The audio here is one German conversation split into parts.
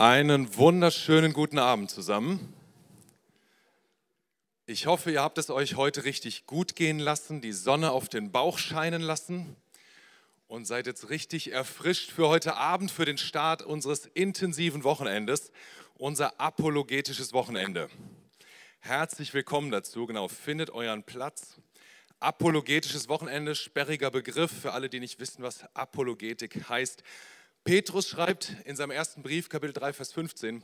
Einen wunderschönen guten Abend zusammen. Ich hoffe, ihr habt es euch heute richtig gut gehen lassen, die Sonne auf den Bauch scheinen lassen und seid jetzt richtig erfrischt für heute Abend, für den Start unseres intensiven Wochenendes, unser apologetisches Wochenende. Herzlich willkommen dazu, genau, findet euren Platz. Apologetisches Wochenende, sperriger Begriff für alle, die nicht wissen, was Apologetik heißt. Petrus schreibt in seinem ersten Brief, Kapitel 3, Vers 15,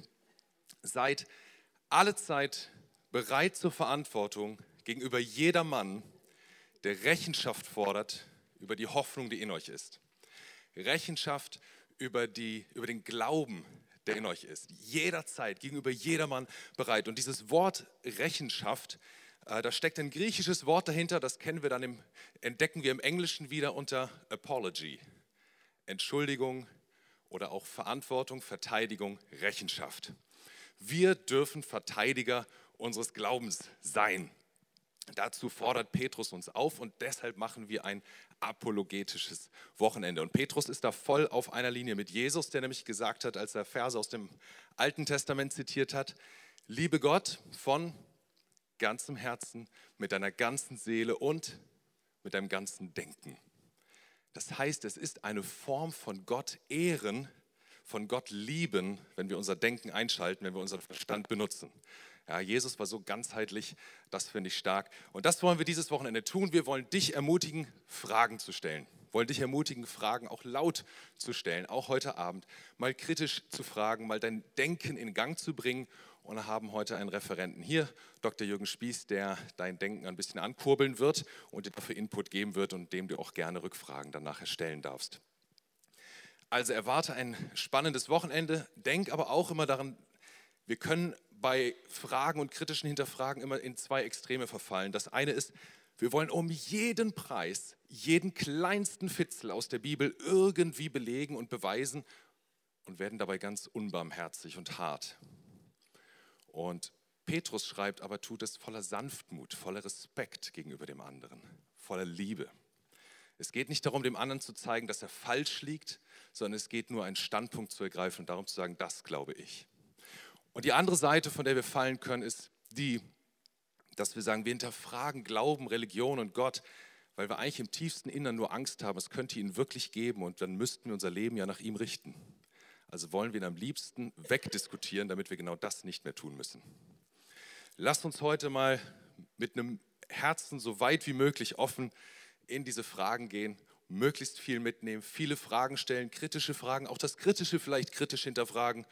seid alle Zeit bereit zur Verantwortung gegenüber jedermann, der Rechenschaft fordert über die Hoffnung, die in euch ist. Rechenschaft über, die, über den Glauben, der in euch ist. Jederzeit, gegenüber jedermann bereit. Und dieses Wort Rechenschaft, äh, da steckt ein griechisches Wort dahinter, das kennen wir dann im, entdecken wir im Englischen wieder unter Apology. Entschuldigung, oder auch Verantwortung, Verteidigung, Rechenschaft. Wir dürfen Verteidiger unseres Glaubens sein. Dazu fordert Petrus uns auf und deshalb machen wir ein apologetisches Wochenende. Und Petrus ist da voll auf einer Linie mit Jesus, der nämlich gesagt hat, als er Verse aus dem Alten Testament zitiert hat, liebe Gott von ganzem Herzen, mit deiner ganzen Seele und mit deinem ganzen Denken. Das heißt, es ist eine Form von Gott ehren, von Gott lieben, wenn wir unser Denken einschalten, wenn wir unseren Verstand benutzen. Ja, Jesus war so ganzheitlich, das finde ich stark. Und das wollen wir dieses Wochenende tun. Wir wollen dich ermutigen, Fragen zu stellen. Wir wollen dich ermutigen, Fragen auch laut zu stellen, auch heute Abend, mal kritisch zu fragen, mal dein Denken in Gang zu bringen und haben heute einen Referenten hier, Dr. Jürgen Spieß, der dein Denken ein bisschen ankurbeln wird und dir dafür Input geben wird und dem du auch gerne Rückfragen dann nachher stellen darfst. Also erwarte ein spannendes Wochenende, denk aber auch immer daran, wir können bei Fragen und kritischen Hinterfragen immer in zwei Extreme verfallen. Das eine ist, wir wollen um jeden Preis, jeden kleinsten Fitzel aus der Bibel irgendwie belegen und beweisen und werden dabei ganz unbarmherzig und hart. Und Petrus schreibt aber, tut es voller Sanftmut, voller Respekt gegenüber dem anderen, voller Liebe. Es geht nicht darum, dem anderen zu zeigen, dass er falsch liegt, sondern es geht nur, einen Standpunkt zu ergreifen und darum zu sagen, das glaube ich. Und die andere Seite, von der wir fallen können, ist die, dass wir sagen, wir hinterfragen Glauben, Religion und Gott, weil wir eigentlich im tiefsten Innern nur Angst haben, es könnte ihn wirklich geben und dann müssten wir unser Leben ja nach ihm richten. Also wollen wir ihn am liebsten wegdiskutieren, damit wir genau das nicht mehr tun müssen. Lasst uns heute mal mit einem Herzen so weit wie möglich offen in diese Fragen gehen, möglichst viel mitnehmen, viele Fragen stellen, kritische Fragen, auch das Kritische vielleicht kritisch hinterfragen.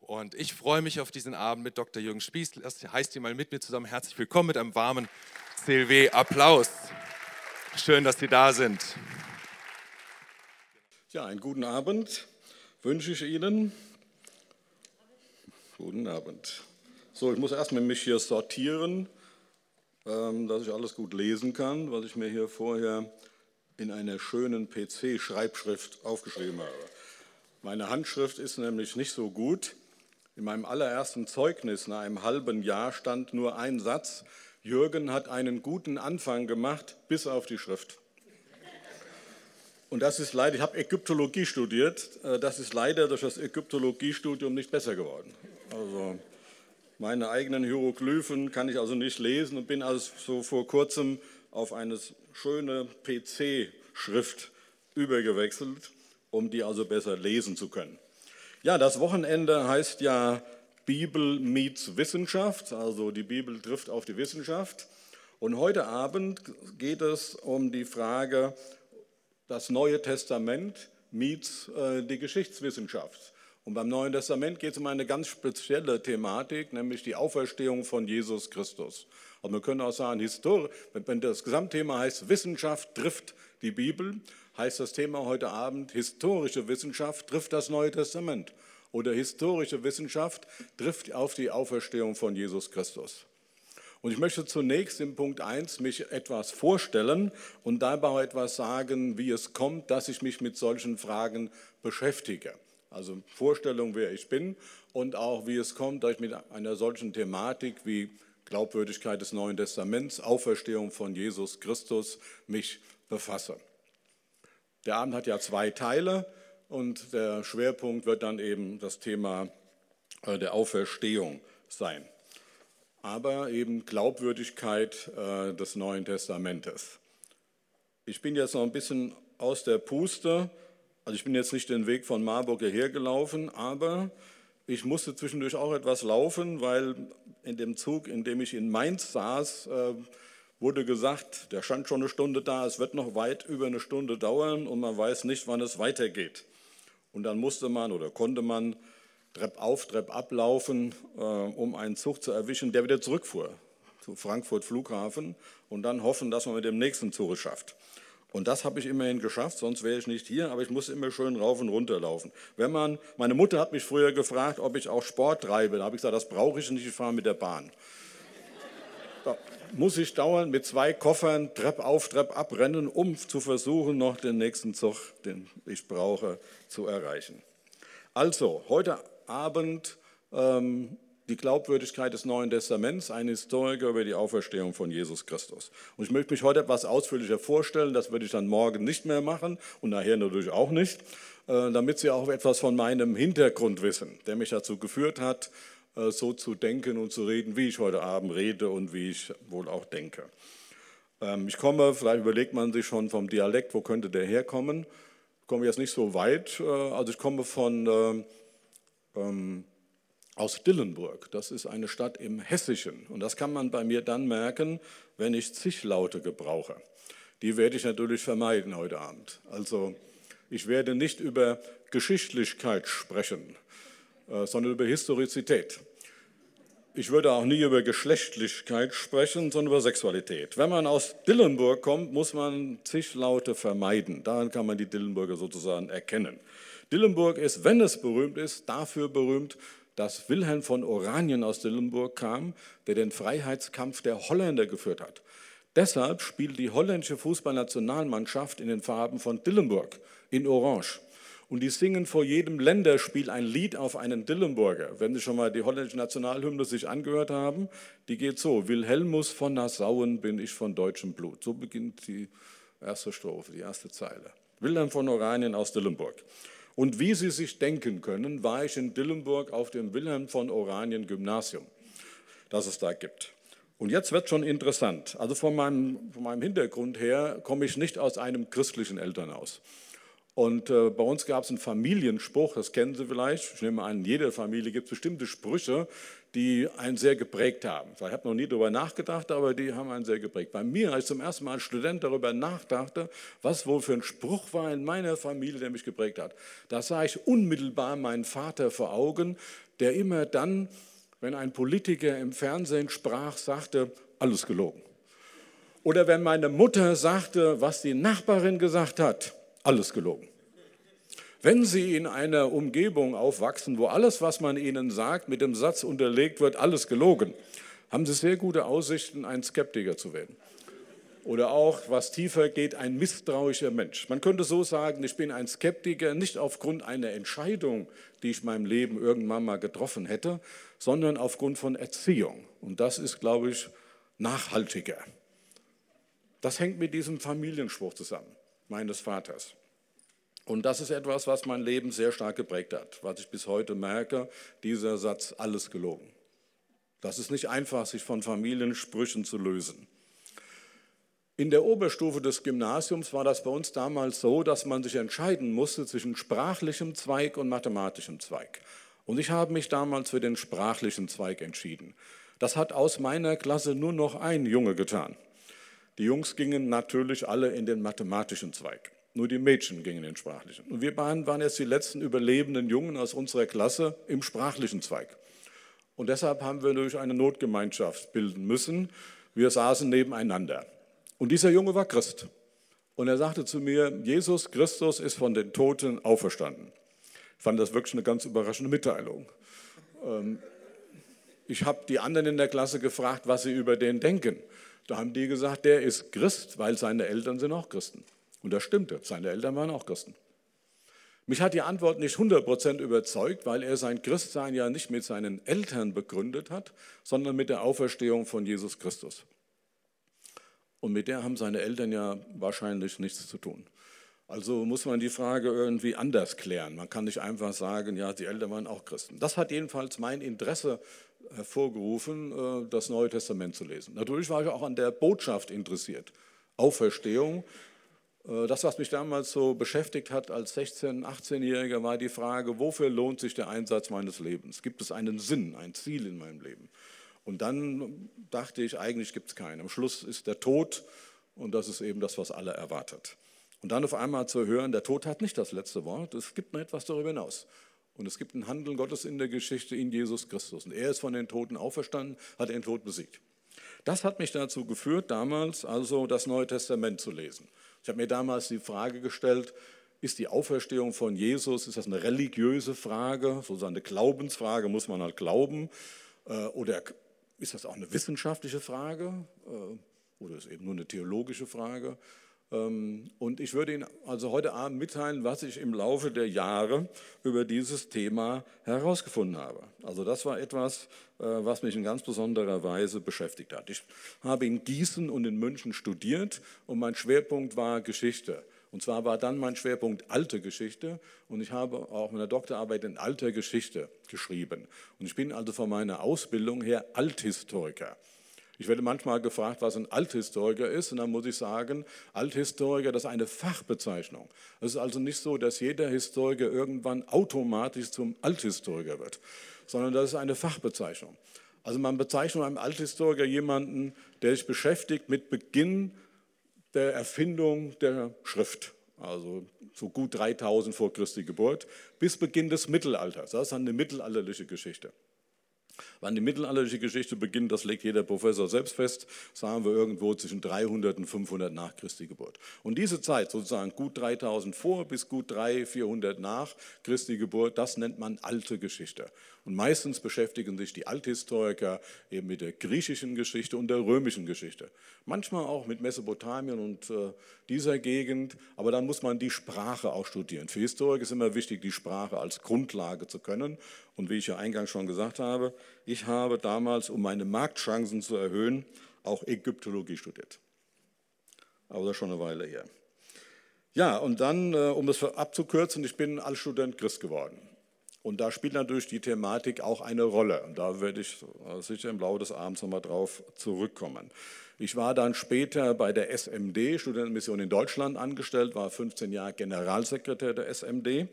Und ich freue mich auf diesen Abend mit Dr. Jürgen Spieß. Das heißt ihr mal mit mir zusammen herzlich willkommen mit einem warmen CLW-Applaus. Schön, dass Sie da sind. Ja, einen guten Abend wünsche ich Ihnen. Guten Abend. So, ich muss erstmal mich hier sortieren, ähm, dass ich alles gut lesen kann, was ich mir hier vorher in einer schönen PC-Schreibschrift aufgeschrieben habe. Meine Handschrift ist nämlich nicht so gut. In meinem allerersten Zeugnis nach einem halben Jahr stand nur ein Satz, Jürgen hat einen guten Anfang gemacht, bis auf die Schrift. Und das ist leider, ich habe Ägyptologie studiert, äh, das ist leider durch das Ägyptologiestudium nicht besser geworden. Also meine eigenen Hieroglyphen kann ich also nicht lesen und bin also so vor kurzem auf eine schöne PC-Schrift übergewechselt, um die also besser lesen zu können. Ja, das Wochenende heißt ja Bibel meets Wissenschaft, also die Bibel trifft auf die Wissenschaft. Und heute Abend geht es um die Frage, das Neue Testament meets äh, die Geschichtswissenschaft. Und beim Neuen Testament geht es um eine ganz spezielle Thematik, nämlich die Auferstehung von Jesus Christus. Und wir können auch sagen, wenn das Gesamtthema heißt Wissenschaft trifft die Bibel, heißt das Thema heute Abend historische Wissenschaft trifft das Neue Testament. Oder historische Wissenschaft trifft auf die Auferstehung von Jesus Christus. Und ich möchte zunächst im Punkt 1 mich etwas vorstellen und dabei auch etwas sagen, wie es kommt, dass ich mich mit solchen Fragen beschäftige. Also Vorstellung, wer ich bin und auch wie es kommt, dass ich mit einer solchen Thematik wie Glaubwürdigkeit des Neuen Testaments, Auferstehung von Jesus Christus mich befasse. Der Abend hat ja zwei Teile und der Schwerpunkt wird dann eben das Thema äh, der Auferstehung sein, aber eben Glaubwürdigkeit äh, des Neuen Testamentes. Ich bin jetzt noch ein bisschen aus der Puste, also ich bin jetzt nicht den Weg von Marburg hierher gelaufen, aber ich musste zwischendurch auch etwas laufen, weil in dem Zug, in dem ich in Mainz saß, äh, wurde gesagt, der stand schon eine Stunde da, es wird noch weit über eine Stunde dauern und man weiß nicht, wann es weitergeht. Und dann musste man oder konnte man Trepp auf, Trepp ablaufen, äh, um einen Zug zu erwischen, der wieder zurückfuhr zu Frankfurt Flughafen und dann hoffen, dass man mit dem nächsten Zug es schafft. Und das habe ich immerhin geschafft, sonst wäre ich nicht hier, aber ich muss immer schön rauf und runter laufen. Wenn man, meine Mutter hat mich früher gefragt, ob ich auch Sport treibe. Da habe ich gesagt, das brauche ich nicht, ich fahre mit der Bahn. Da muss ich dauernd mit zwei Koffern Trepp auf, Trepp abrennen, um zu versuchen, noch den nächsten Zug, den ich brauche, zu erreichen. Also, heute Abend ähm, die Glaubwürdigkeit des Neuen Testaments, ein Historiker über die Auferstehung von Jesus Christus. Und ich möchte mich heute etwas ausführlicher vorstellen, das würde ich dann morgen nicht mehr machen und nachher natürlich auch nicht, äh, damit Sie auch etwas von meinem Hintergrund wissen, der mich dazu geführt hat, äh, so zu denken und zu reden, wie ich heute Abend rede und wie ich wohl auch denke. Ähm, ich komme, vielleicht überlegt man sich schon vom Dialekt, wo könnte der herkommen. Ich komme jetzt nicht so weit, äh, also ich komme von ähm, aus Dillenburg. Das ist eine Stadt im Hessischen. Und das kann man bei mir dann merken, wenn ich Zichlaute gebrauche. Die werde ich natürlich vermeiden heute Abend. Also ich werde nicht über Geschichtlichkeit sprechen, äh, sondern über Historizität. Ich würde auch nie über Geschlechtlichkeit sprechen, sondern über Sexualität. Wenn man aus Dillenburg kommt, muss man Zichlaute vermeiden. Daran kann man die Dillenburger sozusagen erkennen. Dillenburg ist, wenn es berühmt ist, dafür berühmt, dass Wilhelm von Oranien aus Dillenburg kam, der den Freiheitskampf der Holländer geführt hat. Deshalb spielt die holländische Fußballnationalmannschaft in den Farben von Dillenburg in Orange. Und die singen vor jedem Länderspiel ein Lied auf einen Dillenburger. Wenn Sie schon mal die holländische Nationalhymne sich angehört haben, die geht so: Wilhelmus von Nassauen bin ich von deutschem Blut. So beginnt die erste Strophe, die erste Zeile. Wilhelm von Oranien aus Dillenburg. Und wie Sie sich denken können, war ich in Dillenburg auf dem Wilhelm von Oranien Gymnasium, das es da gibt. Und jetzt wird schon interessant. Also von meinem, von meinem Hintergrund her komme ich nicht aus einem christlichen Elternhaus. Und äh, bei uns gab es einen Familienspruch, das kennen Sie vielleicht. Ich nehme an, in jeder Familie gibt es bestimmte Sprüche, die einen sehr geprägt haben. Ich habe noch nie darüber nachgedacht, aber die haben einen sehr geprägt. Bei mir, als ich zum ersten Mal als Student darüber nachdachte, was wohl für ein Spruch war in meiner Familie, der mich geprägt hat, da sah ich unmittelbar meinen Vater vor Augen, der immer dann, wenn ein Politiker im Fernsehen sprach, sagte, alles gelogen. Oder wenn meine Mutter sagte, was die Nachbarin gesagt hat, alles gelogen. Wenn Sie in einer Umgebung aufwachsen, wo alles, was man Ihnen sagt, mit dem Satz unterlegt wird, alles gelogen, haben Sie sehr gute Aussichten, ein Skeptiker zu werden. Oder auch, was tiefer geht, ein misstrauischer Mensch. Man könnte so sagen, ich bin ein Skeptiker nicht aufgrund einer Entscheidung, die ich in meinem Leben irgendwann mal getroffen hätte, sondern aufgrund von Erziehung. Und das ist, glaube ich, nachhaltiger. Das hängt mit diesem Familienspruch zusammen, meines Vaters. Und das ist etwas, was mein Leben sehr stark geprägt hat, was ich bis heute merke, dieser Satz, alles gelogen. Das ist nicht einfach, sich von Familiensprüchen zu lösen. In der Oberstufe des Gymnasiums war das bei uns damals so, dass man sich entscheiden musste zwischen sprachlichem Zweig und mathematischem Zweig. Und ich habe mich damals für den sprachlichen Zweig entschieden. Das hat aus meiner Klasse nur noch ein Junge getan. Die Jungs gingen natürlich alle in den mathematischen Zweig. Nur die Mädchen gingen in den sprachlichen. Und wir waren, waren jetzt die letzten überlebenden Jungen aus unserer Klasse im sprachlichen Zweig. Und deshalb haben wir durch eine Notgemeinschaft bilden müssen. Wir saßen nebeneinander. Und dieser Junge war Christ. Und er sagte zu mir, Jesus Christus ist von den Toten auferstanden. Ich fand das wirklich eine ganz überraschende Mitteilung. Ähm, ich habe die anderen in der Klasse gefragt, was sie über den denken. Da haben die gesagt, der ist Christ, weil seine Eltern sind auch Christen. Und das stimmte, seine Eltern waren auch Christen. Mich hat die Antwort nicht 100% überzeugt, weil er sein Christsein ja nicht mit seinen Eltern begründet hat, sondern mit der Auferstehung von Jesus Christus. Und mit der haben seine Eltern ja wahrscheinlich nichts zu tun. Also muss man die Frage irgendwie anders klären. Man kann nicht einfach sagen, ja, die Eltern waren auch Christen. Das hat jedenfalls mein Interesse hervorgerufen, äh, das Neue Testament zu lesen. Natürlich war ich auch an der Botschaft interessiert. Auferstehung. Äh, das, was mich damals so beschäftigt hat als 16-, 18-Jähriger, war die Frage, wofür lohnt sich der Einsatz meines Lebens? Gibt es einen Sinn, ein Ziel in meinem Leben? Und dann dachte ich, eigentlich gibt es keinen. Am Schluss ist der Tod und das ist eben das, was alle erwartet. Und dann auf einmal zu hören, der Tod hat nicht das letzte Wort, es gibt noch etwas darüber hinaus. Und es gibt ein Handeln Gottes in der Geschichte in Jesus Christus. Und er ist von den Toten auferstanden, hat den Tod besiegt. Das hat mich dazu geführt, damals also das Neue Testament zu lesen. Ich habe mir damals die Frage gestellt, ist die Auferstehung von Jesus, ist das eine religiöse Frage, sozusagen eine Glaubensfrage, muss man halt glauben? Äh, oder ist das auch eine wissenschaftliche Frage? Äh, oder ist es eben nur eine theologische Frage? Ähm, und ich würde Ihnen also heute Abend mitteilen, was ich im Laufe der Jahre über dieses Thema herausgefunden habe. Also das war etwas, äh, was mich in ganz besonderer Weise beschäftigt hat. Ich habe in Gießen und in München studiert und mein Schwerpunkt war Geschichte. Und zwar war dann mein Schwerpunkt alte Geschichte und ich habe auch meine Doktorarbeit in alter Geschichte geschrieben. Und ich bin also von meiner Ausbildung her Althistoriker. Ich werde manchmal gefragt, was ein Althistoriker ist, und dann muss ich sagen, Althistoriker, das ist eine Fachbezeichnung. Es ist also nicht so, dass jeder Historiker irgendwann automatisch zum Althistoriker wird, sondern das ist eine Fachbezeichnung. Also man bezeichnet einem Althistoriker jemanden, der sich beschäftigt mit Beginn der Erfindung der Schrift, also so gut 3000 vor Christi Geburt, bis Beginn des Mittelalters. Das ist eine mittelalterliche Geschichte. Wann die mittelalterliche Geschichte beginnt, das legt jeder Professor selbst fest, sagen wir irgendwo zwischen 300 und 500 nach Christi Geburt. Und diese Zeit, sozusagen gut 3000 vor bis gut 300, 400 nach Christi Geburt, das nennt man alte Geschichte. Und meistens beschäftigen sich die Althistoriker eben mit der griechischen Geschichte und der römischen Geschichte. Manchmal auch mit Mesopotamien und äh, dieser Gegend, aber dann muss man die Sprache auch studieren. Für Historiker ist immer wichtig, die Sprache als Grundlage zu können. Und wie ich ja eingangs schon gesagt habe, ich habe damals, um meine Marktchancen zu erhöhen, auch Ägyptologie studiert. Aber das ist schon eine Weile her. Ja, und dann, äh, um es abzukürzen, ich bin als Student Christ geworden. Und da spielt natürlich die Thematik auch eine Rolle. Und da werde ich sicher im Laufe des Abends nochmal drauf zurückkommen. Ich war dann später bei der SMD, Studentenmission in Deutschland, angestellt, war 15 Jahre Generalsekretär der SMD.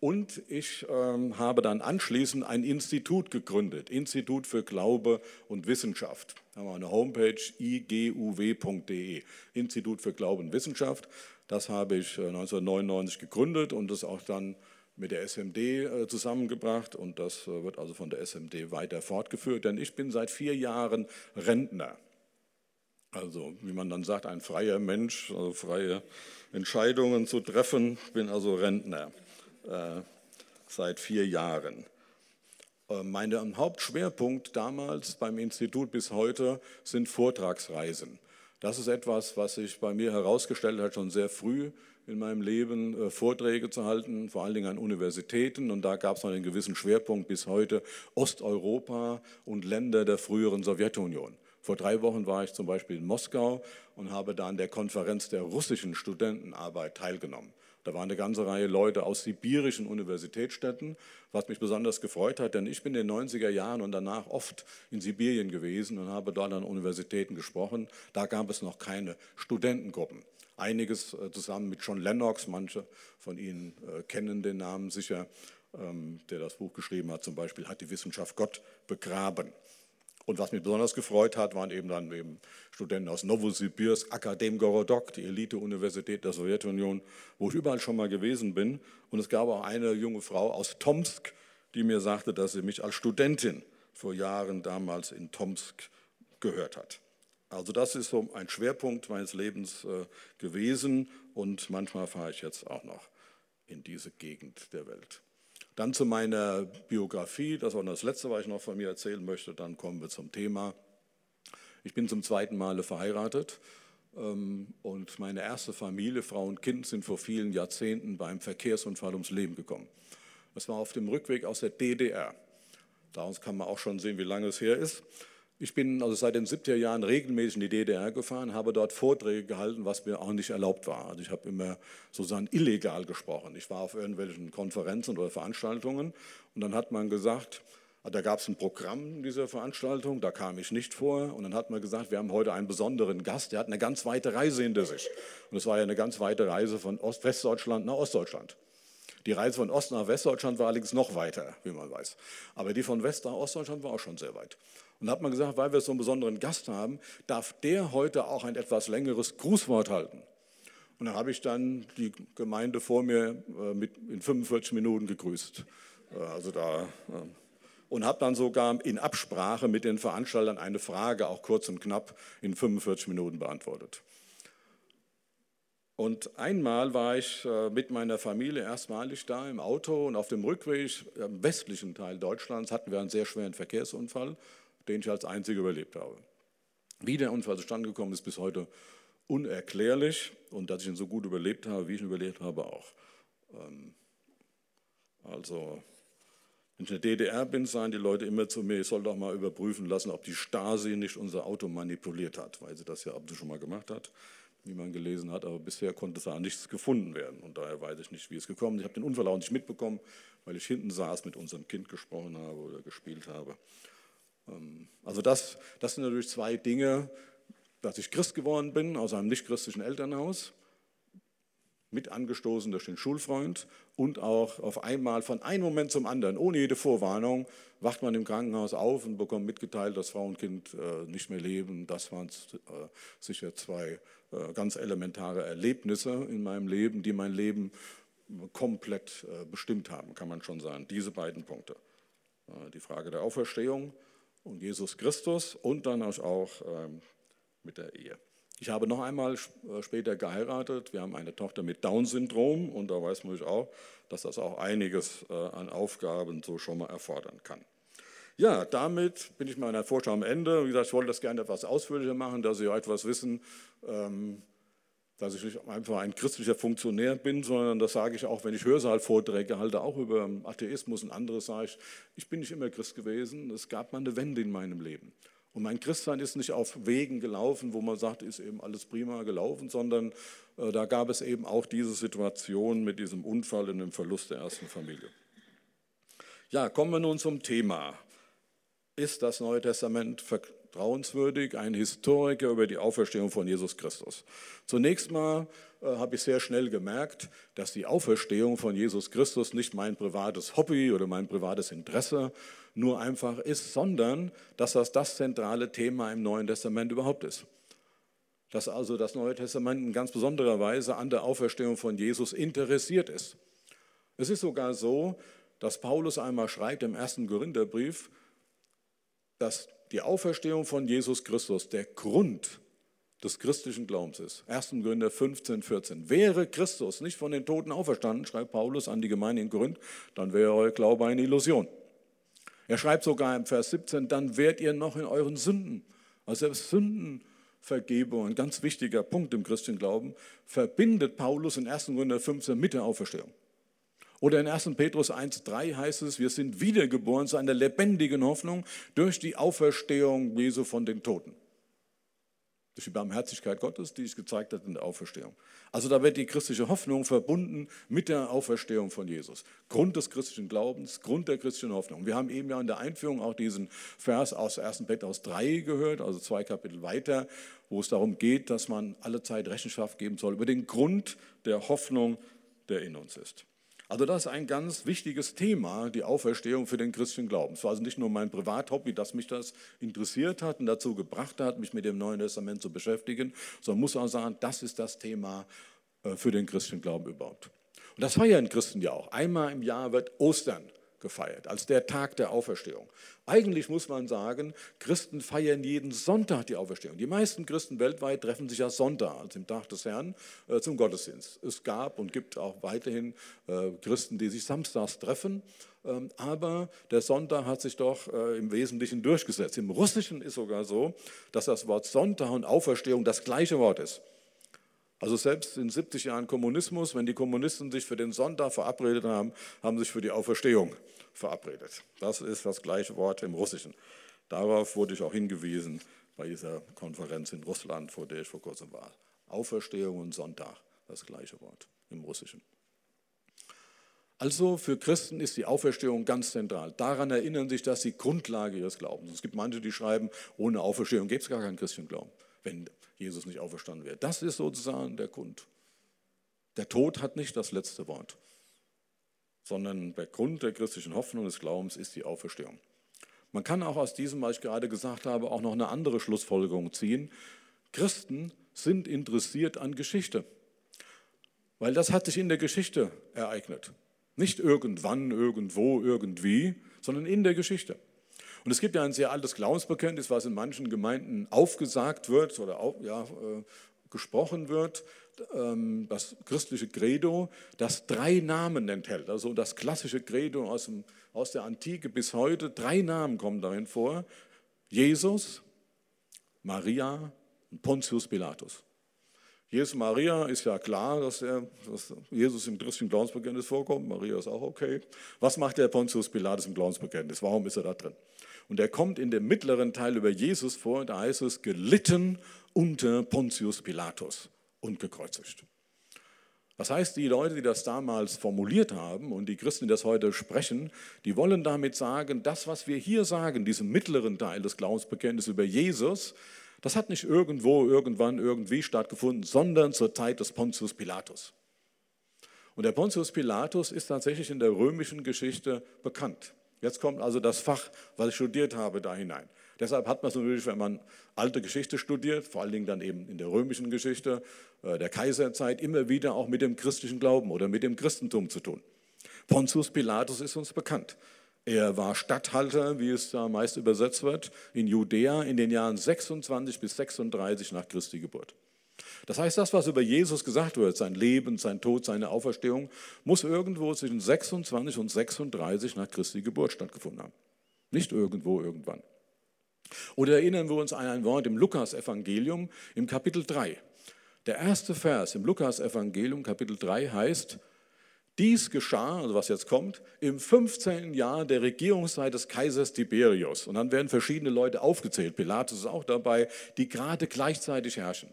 Und ich ähm, habe dann anschließend ein Institut gegründet, Institut für Glaube und Wissenschaft. Da haben wir eine Homepage iguw.de, Institut für Glaube und Wissenschaft. Das habe ich 1999 äh, gegründet und das auch dann mit der SMD äh, zusammengebracht und das äh, wird also von der SMD weiter fortgeführt, denn ich bin seit vier Jahren Rentner. Also wie man dann sagt, ein freier Mensch, also freie Entscheidungen zu treffen, bin also Rentner äh, seit vier Jahren. Äh, mein Hauptschwerpunkt damals beim Institut bis heute sind Vortragsreisen. Das ist etwas, was sich bei mir herausgestellt hat, schon sehr früh in meinem Leben äh, Vorträge zu halten, vor allen Dingen an Universitäten. Und da gab es noch einen gewissen Schwerpunkt bis heute Osteuropa und Länder der früheren Sowjetunion. Vor drei Wochen war ich zum Beispiel in Moskau und habe da an der Konferenz der russischen Studentenarbeit teilgenommen. Da war eine ganze Reihe Leute aus sibirischen Universitätsstädten, was mich besonders gefreut hat, denn ich bin in den 90er Jahren und danach oft in Sibirien gewesen und habe dort an Universitäten gesprochen. Da gab es noch keine Studentengruppen. Einiges äh, zusammen mit John Lennox, manche von Ihnen äh, kennen den Namen sicher, ähm, der das Buch geschrieben hat, zum Beispiel hat die Wissenschaft Gott begraben. Und was mich besonders gefreut hat, waren eben dann eben Studenten aus Novosibirsk, Akademgorodok, die Elite-Universität der Sowjetunion, wo ich überall schon mal gewesen bin. Und es gab auch eine junge Frau aus Tomsk, die mir sagte, dass sie mich als Studentin vor Jahren damals in Tomsk gehört hat. Also das ist so ein Schwerpunkt meines Lebens äh, gewesen und manchmal fahre ich jetzt auch noch in diese Gegend der Welt. Dann zu meiner Biografie, das war das Letzte, was ich noch von mir erzählen möchte, dann kommen wir zum Thema. Ich bin zum zweiten Male verheiratet ähm, und meine erste Familie, Frau und Kind, sind vor vielen Jahrzehnten beim Verkehrsunfall ums Leben gekommen. Das war auf dem Rückweg aus der DDR. Daraus kann man auch schon sehen, wie lange es her ist. Ich bin also seit den 70er Jahren regelmäßig in die DDR gefahren, habe dort Vorträge gehalten, was mir auch nicht erlaubt war. Also ich habe immer sozusagen illegal gesprochen. Ich war auf irgendwelchen Konferenzen oder Veranstaltungen und dann hat man gesagt, da gab es ein Programm dieser Veranstaltung, da kam ich nicht vor und dann hat man gesagt, wir haben heute einen besonderen Gast, der hat eine ganz weite Reise hinter sich. Und es war ja eine ganz weite Reise von Ost Westdeutschland nach Ostdeutschland. Die Reise von Ost nach Westdeutschland war allerdings noch weiter, wie man weiß. Aber die von West nach Ostdeutschland war auch schon sehr weit. Und da hat man gesagt, weil wir so einen besonderen Gast haben, darf der heute auch ein etwas längeres Grußwort halten. Und dann habe ich dann die Gemeinde vor mir äh, mit in 45 Minuten gegrüßt. Äh, also da, äh, und habe dann sogar in Absprache mit den Veranstaltern eine Frage, auch kurz und knapp, in 45 Minuten beantwortet. Und einmal war ich mit meiner Familie erstmalig da im Auto und auf dem Rückweg im westlichen Teil Deutschlands hatten wir einen sehr schweren Verkehrsunfall den ich als einziger überlebt habe. Wie der Unfall zustande gekommen ist, bis heute unerklärlich und dass ich ihn so gut überlebt habe, wie ich ihn überlebt habe, auch. Ähm, also, wenn ich in der DDR bin, sagen die Leute immer zu mir, ich soll doch mal überprüfen lassen, ob die Stasi nicht unser Auto manipuliert hat, weil sie das ja ab und zu schon mal gemacht hat, wie man gelesen hat, aber bisher konnte da nichts gefunden werden und daher weiß ich nicht, wie es gekommen ist. Ich habe den Unfall auch nicht mitbekommen, weil ich hinten saß, mit unserem Kind gesprochen habe oder gespielt habe. Ähm, also das, das sind natürlich zwei Dinge, dass ich Christ geworden bin aus einem nichtchristlichen Elternhaus, mit angestoßen durch den Schulfreund und auch auf einmal von einem Moment zum anderen, ohne jede Vorwarnung, wacht man im Krankenhaus auf und bekommt mitgeteilt, dass Frau und Kind äh, nicht mehr leben. Das waren äh, sicher zwei äh, ganz elementare Erlebnisse in meinem Leben, die mein Leben komplett bestimmt haben, kann man schon sagen. Diese beiden Punkte. Die Frage der Auferstehung und Jesus Christus und dann auch ähm, mit der Ehe. Ich habe noch einmal äh, später geheiratet. Wir haben eine Tochter mit Down-Syndrom und da weiß man auch, dass das auch einiges äh, an Aufgaben so schon mal erfordern kann. Ja, damit bin ich meiner Vorschau am Ende. Wie gesagt, ich wollte das gerne etwas ausführlicher machen, dass Sie auch etwas wissen, ähm, dass ich nicht einfach ein christlicher Funktionär bin, sondern das sage ich auch, wenn ich Hörsaalvorträge halte, auch über Atheismus und anderes, sage ich, ich bin nicht immer Christ gewesen, es gab mal eine Wende in meinem Leben. Und mein Christsein ist nicht auf Wegen gelaufen, wo man sagt, ist eben alles prima gelaufen, sondern äh, da gab es eben auch diese Situation mit diesem Unfall und dem Verlust der ersten Familie. Ja, kommen wir nun zum Thema. Ist das Neue Testament vertrauenswürdig, ein Historiker über die Auferstehung von Jesus Christus. Zunächst mal äh, habe ich sehr schnell gemerkt, dass die Auferstehung von Jesus Christus nicht mein privates Hobby oder mein privates Interesse nur einfach ist, sondern dass das das zentrale Thema im Neuen Testament überhaupt ist. Dass also das Neue Testament in ganz besonderer Weise an der Auferstehung von Jesus interessiert ist. Es ist sogar so, dass Paulus einmal schreibt im ersten Korintherbrief, dass die Auferstehung von Jesus Christus der Grund des christlichen Glaubens ist. 1. Korinther 15, 14. Wäre Christus nicht von den Toten auferstanden, schreibt Paulus an die Gemeinde in Korinth, dann wäre euer Glaube eine Illusion. Er schreibt sogar im Vers 17, dann wärt ihr noch in euren Sünden. Also Sündenvergebung, ein ganz wichtiger Punkt im christlichen Glauben, verbindet Paulus in 1. Korinther 15 mit der Auferstehung. Oder in 1. Petrus 1.3 heißt es, wir sind wiedergeboren zu einer lebendigen Hoffnung durch die Auferstehung Jesu von den Toten. Durch die Barmherzigkeit Gottes, die sich gezeigt hat in der Auferstehung. Also da wird die christliche Hoffnung verbunden mit der Auferstehung von Jesus. Grund des christlichen Glaubens, Grund der christlichen Hoffnung. Wir haben eben ja in der Einführung auch diesen Vers aus 1. Petrus 3 gehört, also zwei Kapitel weiter, wo es darum geht, dass man alle Zeit Rechenschaft geben soll über den Grund der Hoffnung, der in uns ist. Also das ist ein ganz wichtiges Thema, die Auferstehung für den christlichen Glauben. Es war also nicht nur mein Privathobby, dass mich das interessiert hat und dazu gebracht hat, mich mit dem Neuen Testament zu beschäftigen, sondern muss auch sagen, das ist das Thema äh, für den christlichen Glauben überhaupt. Und das feiern Christen ja auch. Einmal im Jahr wird Ostern gefeiert, als der Tag der Auferstehung. Eigentlich muss man sagen, Christen feiern jeden Sonntag die Auferstehung. Die meisten Christen weltweit treffen sich ja Sonntag, also im Tag des Herrn, äh, zum Gottesdienst. Es gab und gibt auch weiterhin äh, Christen, die sich samstags treffen, ähm, aber der Sonntag hat sich doch äh, im Wesentlichen durchgesetzt. Im Russischen ist sogar so, dass das Wort Sonntag und Auferstehung das gleiche Wort ist. Also selbst in 70 Jahren Kommunismus, wenn die Kommunisten sich für den Sonntag verabredet haben, haben sich für die Auferstehung verabredet. Das ist das gleiche Wort im Russischen. Darauf wurde ich auch hingewiesen bei dieser Konferenz in Russland, vor der ich vor kurzem war. Auferstehung und Sonntag, das gleiche Wort im Russischen. Also für Christen ist die Auferstehung ganz zentral. Daran erinnern sich, dass die Grundlage ihres Glaubens. Es gibt manche, die schreiben, ohne Auferstehung gäbe es gar keinen christlichen Glauben, wenn Jesus nicht auferstanden wäre. Das ist sozusagen der Grund. Der Tod hat nicht das letzte Wort, sondern der Grund der christlichen Hoffnung des Glaubens ist die Auferstehung. Man kann auch aus diesem, was ich gerade gesagt habe, auch noch eine andere Schlussfolgerung ziehen. Christen sind interessiert an Geschichte, weil das hat sich in der Geschichte ereignet. Nicht irgendwann, irgendwo, irgendwie, sondern in der Geschichte. Und es gibt ja ein sehr altes Glaubensbekenntnis, was in manchen Gemeinden aufgesagt wird oder auf, ja, äh, gesprochen wird, ähm, das christliche Credo, das drei Namen enthält. Also das klassische Credo aus, dem, aus der Antike bis heute, drei Namen kommen darin vor. Jesus, Maria und Pontius Pilatus. Jesus Maria ist ja klar, dass, er, dass Jesus im christlichen Glaubensbekenntnis vorkommt. Maria ist auch okay. Was macht der Pontius Pilatus im Glaubensbekenntnis? Warum ist er da drin? Und er kommt in dem mittleren Teil über Jesus vor, da heißt es, gelitten unter Pontius Pilatus und gekreuzigt. Das heißt, die Leute, die das damals formuliert haben und die Christen, die das heute sprechen, die wollen damit sagen, das, was wir hier sagen, diesen mittleren Teil des Glaubensbekenntnisses über Jesus, das hat nicht irgendwo, irgendwann, irgendwie stattgefunden, sondern zur Zeit des Pontius Pilatus. Und der Pontius Pilatus ist tatsächlich in der römischen Geschichte bekannt. Jetzt kommt also das Fach, was ich studiert habe, da hinein. Deshalb hat man es natürlich, wenn man alte Geschichte studiert, vor allen Dingen dann eben in der römischen Geschichte äh, der Kaiserzeit, immer wieder auch mit dem christlichen Glauben oder mit dem Christentum zu tun. Pontius Pilatus ist uns bekannt. Er war Statthalter, wie es da meist übersetzt wird, in Judäa in den Jahren 26 bis 36 nach Christi Geburt. Das heißt, das, was über Jesus gesagt wird, sein Leben, sein Tod, seine Auferstehung, muss irgendwo zwischen 26 und 36 nach Christi Geburt stattgefunden haben. Nicht irgendwo, irgendwann. Oder erinnern wir uns an ein Wort im Lukas-Evangelium im Kapitel 3. Der erste Vers im Lukas-Evangelium, Kapitel 3, heißt, dies geschah, also was jetzt kommt, im 15. Jahr der Regierungszeit des Kaisers Tiberius. Und dann werden verschiedene Leute aufgezählt, Pilatus ist auch dabei, die gerade gleichzeitig herrschen.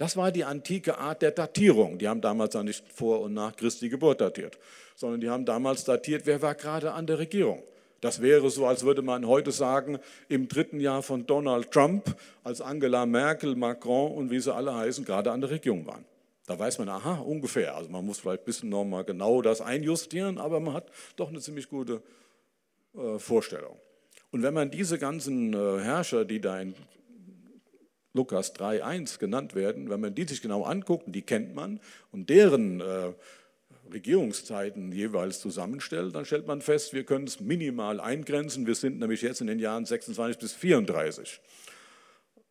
Das war die antike Art der Datierung. Die haben damals dann nicht vor und nach Christi Geburt datiert, sondern die haben damals datiert, wer war gerade an der Regierung. Das wäre so, als würde man heute sagen, im dritten Jahr von Donald Trump, als Angela Merkel, Macron und wie sie alle heißen, gerade an der Regierung waren. Da weiß man, aha, ungefähr. Also man muss vielleicht ein bisschen nochmal genau das einjustieren, aber man hat doch eine ziemlich gute äh, Vorstellung. Und wenn man diese ganzen äh, Herrscher, die da in Lukas 3.1 genannt werden, wenn man die sich genau anguckt, die kennt man, und deren äh, Regierungszeiten jeweils zusammenstellt, dann stellt man fest, wir können es minimal eingrenzen. Wir sind nämlich jetzt in den Jahren 26 bis 34.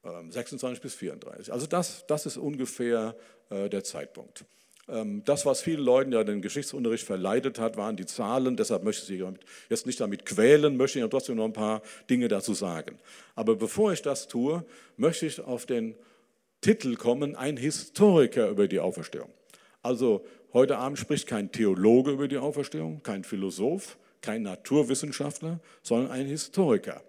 26 ähm, bis 34. Also das, das ist ungefähr äh, der Zeitpunkt. Ähm, das, was vielen Leuten ja den Geschichtsunterricht verleitet hat, waren die Zahlen. Deshalb möchte ich Sie jetzt nicht damit quälen, möchte ich trotzdem noch ein paar Dinge dazu sagen. Aber bevor ich das tue, möchte ich auf den Titel kommen, ein Historiker über die Auferstehung. Also heute Abend spricht kein Theologe über die Auferstehung, kein Philosoph, kein Naturwissenschaftler, sondern ein Historiker.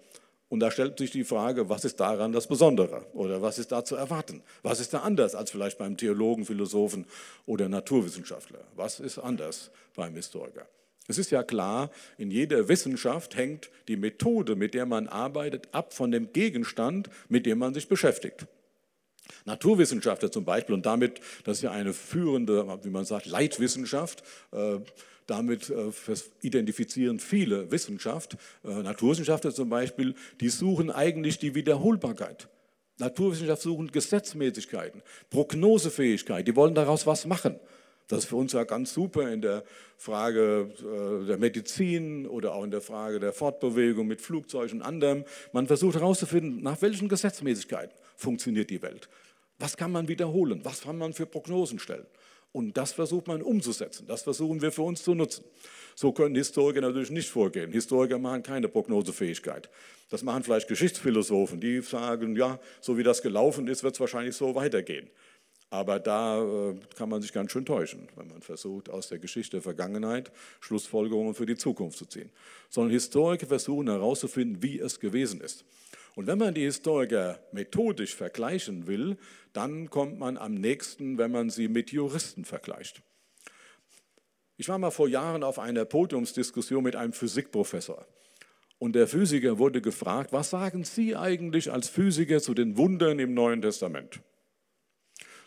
Und da stellt sich die Frage, was ist daran das Besondere oder was ist da zu erwarten? Was ist da anders als vielleicht beim Theologen, Philosophen oder Naturwissenschaftler? Was ist anders beim Historiker? Es ist ja klar, in jeder Wissenschaft hängt die Methode, mit der man arbeitet, ab von dem Gegenstand, mit dem man sich beschäftigt. Naturwissenschaftler zum Beispiel, und damit, das ist ja eine führende, wie man sagt, Leitwissenschaft, äh, damit äh, identifizieren viele Wissenschaft, äh, Naturwissenschaftler zum Beispiel, die suchen eigentlich die Wiederholbarkeit. Naturwissenschaft suchen Gesetzmäßigkeiten, Prognosefähigkeit, die wollen daraus was machen. Das ist für uns ja ganz super in der Frage äh, der Medizin oder auch in der Frage der Fortbewegung mit Flugzeugen und anderem. Man versucht herauszufinden, nach welchen Gesetzmäßigkeiten funktioniert die Welt. Was kann man wiederholen? Was kann man für Prognosen stellen? Und das versucht man umzusetzen. Das versuchen wir für uns zu nutzen. So können Historiker natürlich nicht vorgehen. Historiker machen keine Prognosefähigkeit. Das machen vielleicht Geschichtsphilosophen, die sagen, ja, so wie das gelaufen ist, wird es wahrscheinlich so weitergehen. Aber da äh, kann man sich ganz schön täuschen, wenn man versucht, aus der Geschichte der Vergangenheit Schlussfolgerungen für die Zukunft zu ziehen. Sondern Historiker versuchen herauszufinden, wie es gewesen ist. Und wenn man die Historiker methodisch vergleichen will, dann kommt man am nächsten, wenn man sie mit Juristen vergleicht. Ich war mal vor Jahren auf einer Podiumsdiskussion mit einem Physikprofessor. Und der Physiker wurde gefragt, was sagen Sie eigentlich als Physiker zu den Wundern im Neuen Testament?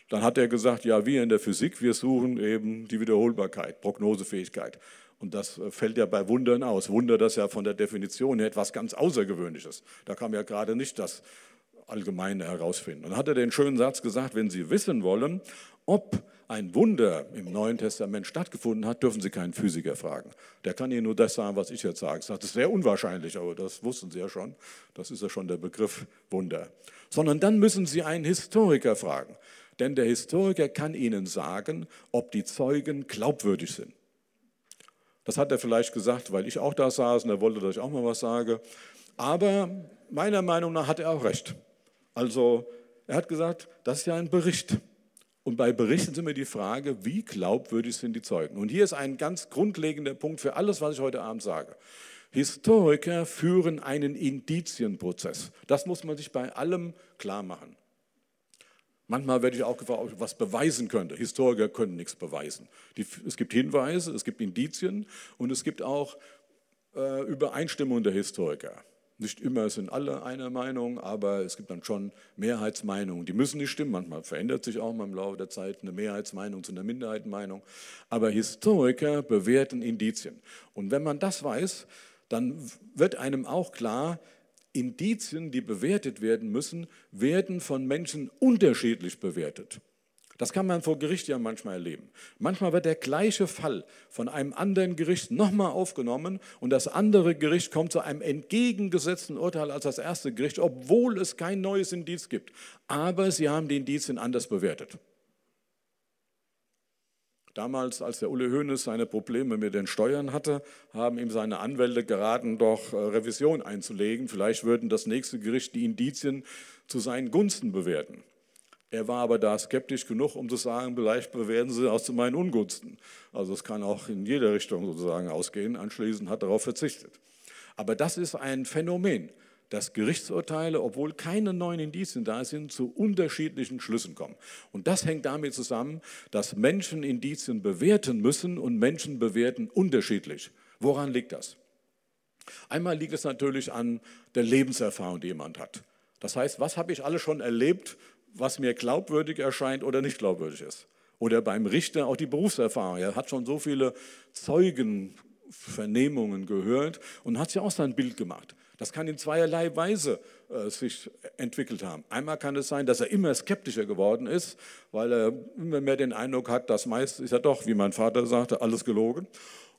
Dann hat er gesagt, ja, wir in der Physik, wir suchen eben die Wiederholbarkeit, Prognosefähigkeit. Und das äh, fällt ja bei Wundern aus. Wunder, das ist ja von der Definition her etwas ganz Außergewöhnliches. Da man ja gerade nicht das Allgemeine herausfinden. Und dann hat er den schönen Satz gesagt, wenn Sie wissen wollen, ob ein Wunder im Neuen Testament stattgefunden hat, dürfen Sie keinen Physiker fragen. Der kann Ihnen nur das sagen, was ich jetzt sage. Das ist sehr unwahrscheinlich, aber das wussten Sie ja schon. Das ist ja schon der Begriff Wunder. Sondern dann müssen Sie einen Historiker fragen. Denn der Historiker kann Ihnen sagen, ob die Zeugen glaubwürdig sind. Das hat er vielleicht gesagt, weil ich auch da saß und er wollte, dass ich auch mal was sage. Aber meiner Meinung nach hat er auch recht. Also er hat gesagt, das ist ja ein Bericht. Und bei Berichten sind mir die Frage, wie glaubwürdig sind die Zeugen? Und hier ist ein ganz grundlegender Punkt für alles, was ich heute Abend sage. Historiker führen einen Indizienprozess. Das muss man sich bei allem klar machen. Manchmal werde ich auch gefragt, ob ich was beweisen könnte. Historiker können nichts beweisen. Die, es gibt Hinweise, es gibt Indizien und es gibt auch äh, Übereinstimmung der Historiker. Nicht immer sind alle einer Meinung, aber es gibt dann schon Mehrheitsmeinungen. Die müssen nicht stimmen. Manchmal verändert sich auch im Laufe der Zeit eine Mehrheitsmeinung zu einer Minderheitenmeinung. Aber Historiker bewerten Indizien. Und wenn man das weiß, dann wird einem auch klar, Indizien, die bewertet werden müssen, werden von Menschen unterschiedlich bewertet. Das kann man vor Gericht ja manchmal erleben. Manchmal wird der gleiche Fall von einem anderen Gericht nochmal aufgenommen und das andere Gericht kommt zu einem entgegengesetzten Urteil als das erste Gericht, obwohl es kein neues Indiz gibt. Aber sie haben die Indizien anders bewertet. Damals, als der Ulle Hoeneß seine Probleme mit den Steuern hatte, haben ihm seine Anwälte geraten, doch äh, Revision einzulegen. Vielleicht würden das nächste Gericht die Indizien zu seinen Gunsten bewerten. Er war aber da skeptisch genug, um zu sagen, vielleicht bewerten sie auch zu meinen Ungunsten. Also es kann auch in jede Richtung sozusagen ausgehen. Anschließend hat er darauf verzichtet. Aber das ist ein Phänomen dass Gerichtsurteile, obwohl keine neuen Indizien da sind, zu unterschiedlichen Schlüssen kommen. Und das hängt damit zusammen, dass Menschen Indizien bewerten müssen und Menschen bewerten unterschiedlich. Woran liegt das? Einmal liegt es natürlich an der Lebenserfahrung, die jemand hat. Das heißt, was habe ich alles schon erlebt, was mir glaubwürdig erscheint oder nicht glaubwürdig ist? Oder beim Richter auch die Berufserfahrung. Er hat schon so viele Zeugenvernehmungen gehört und hat sich auch sein Bild gemacht. Das kann in zweierlei Weise äh, sich entwickelt haben. Einmal kann es sein, dass er immer skeptischer geworden ist, weil er immer mehr den Eindruck hat, das meiste ist ja doch, wie mein Vater sagte, alles gelogen.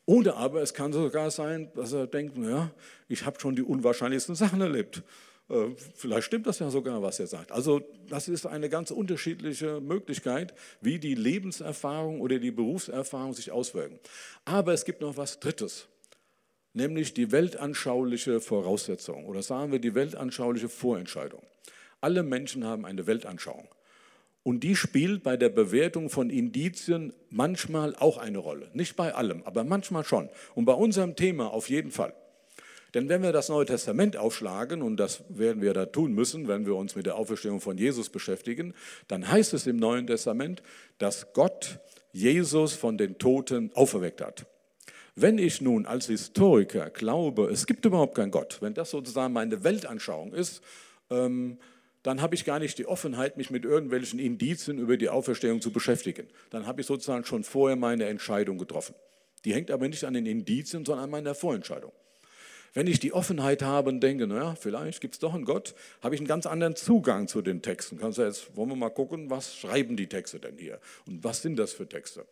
Oder aber es kann sogar sein, dass er denkt, ja, ich habe schon die unwahrscheinlichsten Sachen erlebt. Äh, vielleicht stimmt das ja sogar, was er sagt. Also das ist eine ganz unterschiedliche Möglichkeit, wie die Lebenserfahrung oder die Berufserfahrung sich auswirken. Aber es gibt noch was Drittes nämlich die weltanschauliche Voraussetzung oder sagen wir die weltanschauliche Vorentscheidung. Alle Menschen haben eine Weltanschauung. Und die spielt bei der Bewertung von Indizien manchmal auch eine Rolle. Nicht bei allem, aber manchmal schon. Und bei unserem Thema auf jeden Fall. Denn wenn wir das Neue Testament aufschlagen, und das werden wir da tun müssen, wenn wir uns mit der Auferstehung von Jesus beschäftigen, dann heißt es im Neuen Testament, dass Gott Jesus von den Toten auferweckt hat. Wenn ich nun als Historiker glaube, es gibt überhaupt keinen Gott, wenn das sozusagen meine Weltanschauung ist, ähm, dann habe ich gar nicht die Offenheit, mich mit irgendwelchen Indizien über die Auferstehung zu beschäftigen. Dann habe ich sozusagen schon vorher meine Entscheidung getroffen. Die hängt aber nicht an den Indizien, sondern an meiner Vorentscheidung. Wenn ich die Offenheit habe und denke, naja, vielleicht gibt es doch einen Gott, habe ich einen ganz anderen Zugang zu den Texten. Kannst du jetzt, wollen wir mal gucken, was schreiben die Texte denn hier? Und was sind das für Texte?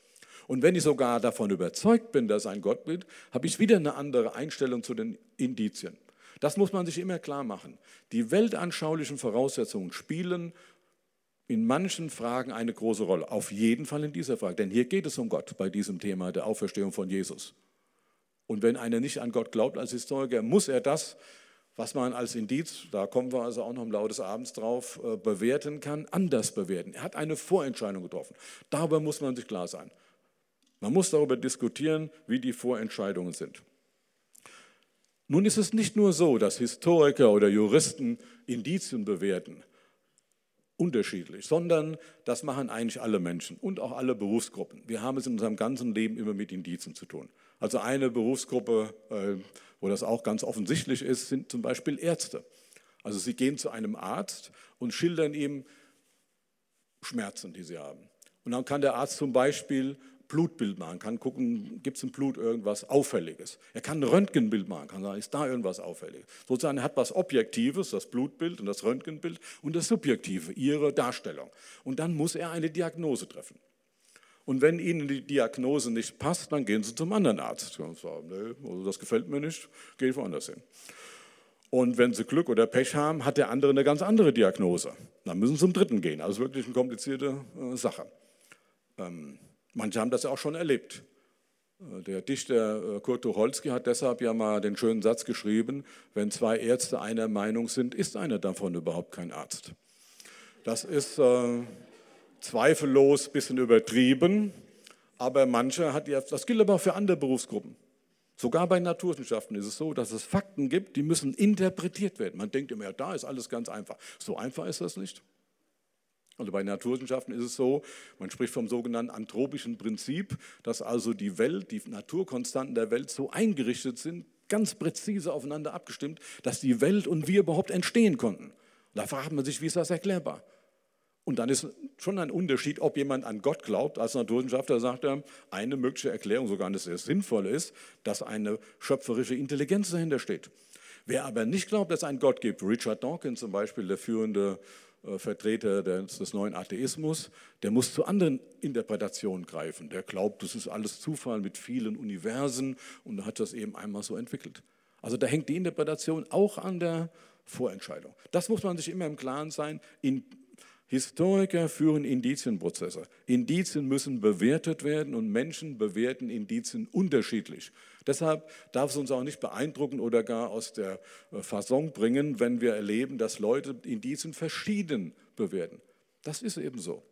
Und wenn ich sogar davon überzeugt bin, dass ein Gott gibt, habe ich wieder eine andere Einstellung zu den Indizien. Das muss man sich immer klar machen. Die weltanschaulichen Voraussetzungen spielen in manchen Fragen eine große Rolle. Auf jeden Fall in dieser Frage. Denn hier geht es um Gott bei diesem Thema der Auferstehung von Jesus. Und wenn einer nicht an Gott glaubt als Historiker, muss er das was man als Indiz, da kommen wir also auch noch im Laufe des Abends drauf, äh, bewerten kann, anders bewerten. Er hat eine Vorentscheidung getroffen. Darüber muss man sich klar sein. Man muss darüber diskutieren, wie die Vorentscheidungen sind. Nun ist es nicht nur so, dass Historiker oder Juristen Indizien bewerten, unterschiedlich, sondern das machen eigentlich alle Menschen und auch alle Berufsgruppen. Wir haben es in unserem ganzen Leben immer mit Indizien zu tun. Also eine Berufsgruppe, äh, wo das auch ganz offensichtlich ist, sind zum Beispiel Ärzte. Also sie gehen zu einem Arzt und schildern ihm Schmerzen, die sie haben. Und dann kann der Arzt zum Beispiel Blutbild machen, kann gucken, gibt es im Blut irgendwas Auffälliges. Er kann ein Röntgenbild machen, kann sagen, ist da irgendwas Auffälliges. Sozusagen er hat was Objektives, das Blutbild und das Röntgenbild und das Subjektive, ihre Darstellung. Und dann muss er eine Diagnose treffen. Und wenn Ihnen die Diagnose nicht passt, dann gehen Sie zum anderen Arzt. Und sagen, nee, also das gefällt mir nicht, gehe ich woanders hin. Und wenn Sie Glück oder Pech haben, hat der andere eine ganz andere Diagnose. Dann müssen Sie zum dritten gehen. Also wirklich eine komplizierte äh, Sache. Ähm, Manche haben das ja auch schon erlebt. Äh, der Dichter äh, Kurt Tucholsky hat deshalb ja mal den schönen Satz geschrieben, wenn zwei Ärzte einer Meinung sind, ist einer davon überhaupt kein Arzt. Das ist äh, zweifellos ein bisschen übertrieben, aber manche hat ja, das gilt aber auch für andere Berufsgruppen. Sogar bei Naturwissenschaften ist es so, dass es Fakten gibt, die müssen interpretiert werden. Man denkt immer, ja, da ist alles ganz einfach. So einfach ist das nicht. Also bei Naturwissenschaften ist es so, man spricht vom sogenannten anthropischen Prinzip, dass also die Welt, die Naturkonstanten der Welt so eingerichtet sind, ganz präzise aufeinander abgestimmt, dass die Welt und wir überhaupt entstehen konnten. Da fragt man sich, wie ist das erklärbar? Und dann ist schon ein Unterschied, ob jemand an Gott glaubt. Als Naturwissenschaftler sagt er, eine mögliche Erklärung, sogar eine sehr sinnvolle ist, dass eine schöpferische Intelligenz dahinter steht. Wer aber nicht glaubt, dass es einen Gott gibt, Richard Dawkins zum Beispiel, der führende Vertreter des, des, neuen Atheismus, der muss zu anderen Interpretationen greifen. Der glaubt, das ist alles Zufall mit vielen Universen und hat das eben einmal so entwickelt. Also da hängt die Interpretation auch an der Vorentscheidung. Das muss man sich immer im Klaren sein. In Historiker führen Indizienprozesse. Indizien müssen bewertet werden und Menschen bewerten Indizien unterschiedlich. Deshalb darf es uns auch nicht beeindrucken oder gar aus der äh, Fasson bringen, wenn wir erleben, dass Leute Indizien verschieden bewerten. Das ist eben so.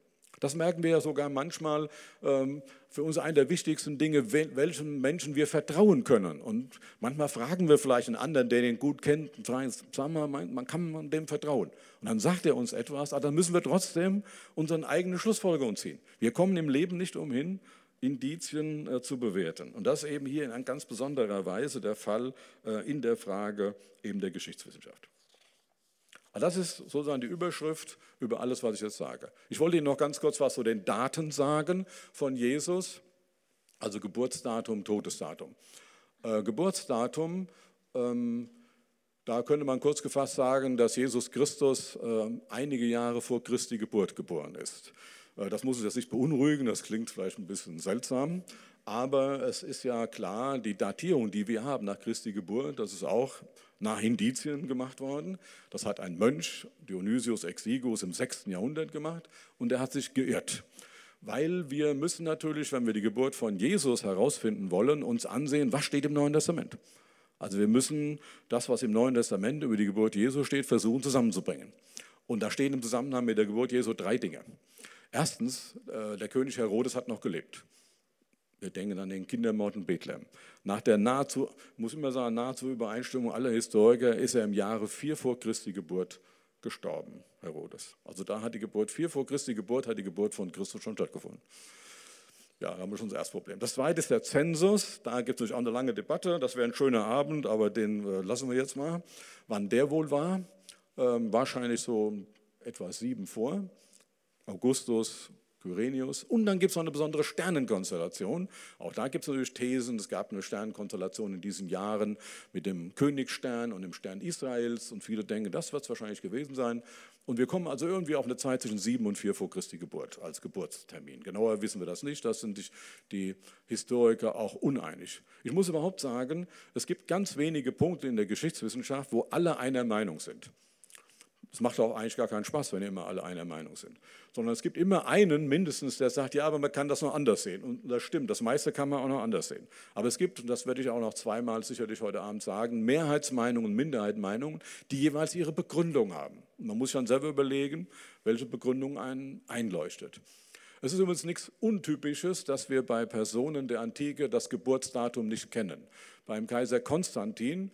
Das merken wir ja sogar manchmal ähm, für uns eine der wichtigsten Dinge, welchen Menschen wir vertrauen können. Und manchmal fragen wir vielleicht einen anderen, der den gut kennt, sagen, sagen wir, man kann man dem vertrauen. Und dann sagt er uns etwas, aber dann müssen wir trotzdem unsere eigene Schlussfolgerung ziehen. Wir kommen im Leben nicht umhin, Indizien äh, zu bewerten. Und das eben hier in ganz besonderer Weise der Fall äh, in der Frage eben der Geschichtswissenschaft. Also das ist sozusagen die Überschrift über alles, was ich jetzt sage. Ich wollte Ihnen noch ganz kurz was zu den Daten sagen von Jesus, also Geburtsdatum, Todesdatum. Äh, Geburtsdatum, ähm, da könnte man kurz gefasst sagen, dass Jesus Christus äh, einige Jahre vor Christi Geburt geboren ist. Äh, das muss uns jetzt nicht beunruhigen, das klingt vielleicht ein bisschen seltsam, aber es ist ja klar, die Datierung, die wir haben nach Christi Geburt, das ist auch nach Indizien gemacht worden. Das hat ein Mönch, Dionysius Exigus, im 6. Jahrhundert gemacht und er hat sich geirrt. Weil wir müssen natürlich, wenn wir die Geburt von Jesus herausfinden wollen, uns ansehen, was steht im Neuen Testament. Also wir müssen das, was im Neuen Testament über die Geburt Jesu steht, versuchen zusammenzubringen. Und da stehen im Zusammenhang mit der Geburt Jesu drei Dinge. Erstens, äh, der König Herodes hat noch gelebt. Wir denken an den Kindermord in Bethlehem. Nach der nahezu, muss immer sagen, nahezu Übereinstimmung aller Historiker ist er im Jahre 4 vor Christi Geburt gestorben, Herodes. Also da hat die Geburt, 4 vor Christi Geburt, hat die Geburt von Christus schon stattgefunden. Ja, da haben wir schon das erste Problem. Das zweite ist der Zensus. Da gibt es natürlich auch eine lange Debatte. Das wäre ein schöner Abend, aber den äh, lassen wir jetzt mal. Wann der wohl war? Ähm, wahrscheinlich so etwa sieben vor. Augustus Kyrenius. Und dann gibt es noch eine besondere Sternenkonstellation. Auch da gibt es natürlich Thesen. Es gab eine Sternenkonstellation in diesen Jahren mit dem Königsstern und dem Stern Israels. Und viele denken, das wird es wahrscheinlich gewesen sein. Und wir kommen also irgendwie auf eine Zeit zwischen sieben und vier vor Christi Geburt als Geburtstermin. Genauer wissen wir das nicht. Das sind die Historiker auch uneinig. Ich muss überhaupt sagen, es gibt ganz wenige Punkte in der Geschichtswissenschaft, wo alle einer Meinung sind. Es macht auch eigentlich gar keinen Spaß, wenn immer alle einer Meinung sind. Sondern es gibt immer einen mindestens, der sagt, ja, aber man kann das noch anders sehen. Und das stimmt, das meiste kann man auch noch anders sehen. Aber es gibt, und das werde ich auch noch zweimal sicherlich heute Abend sagen, Mehrheitsmeinungen, Minderheitsmeinungen, die jeweils ihre Begründung haben. Man muss dann selber überlegen, welche Begründung einen einleuchtet. Es ist übrigens nichts Untypisches, dass wir bei Personen der Antike das Geburtsdatum nicht kennen. Beim Kaiser Konstantin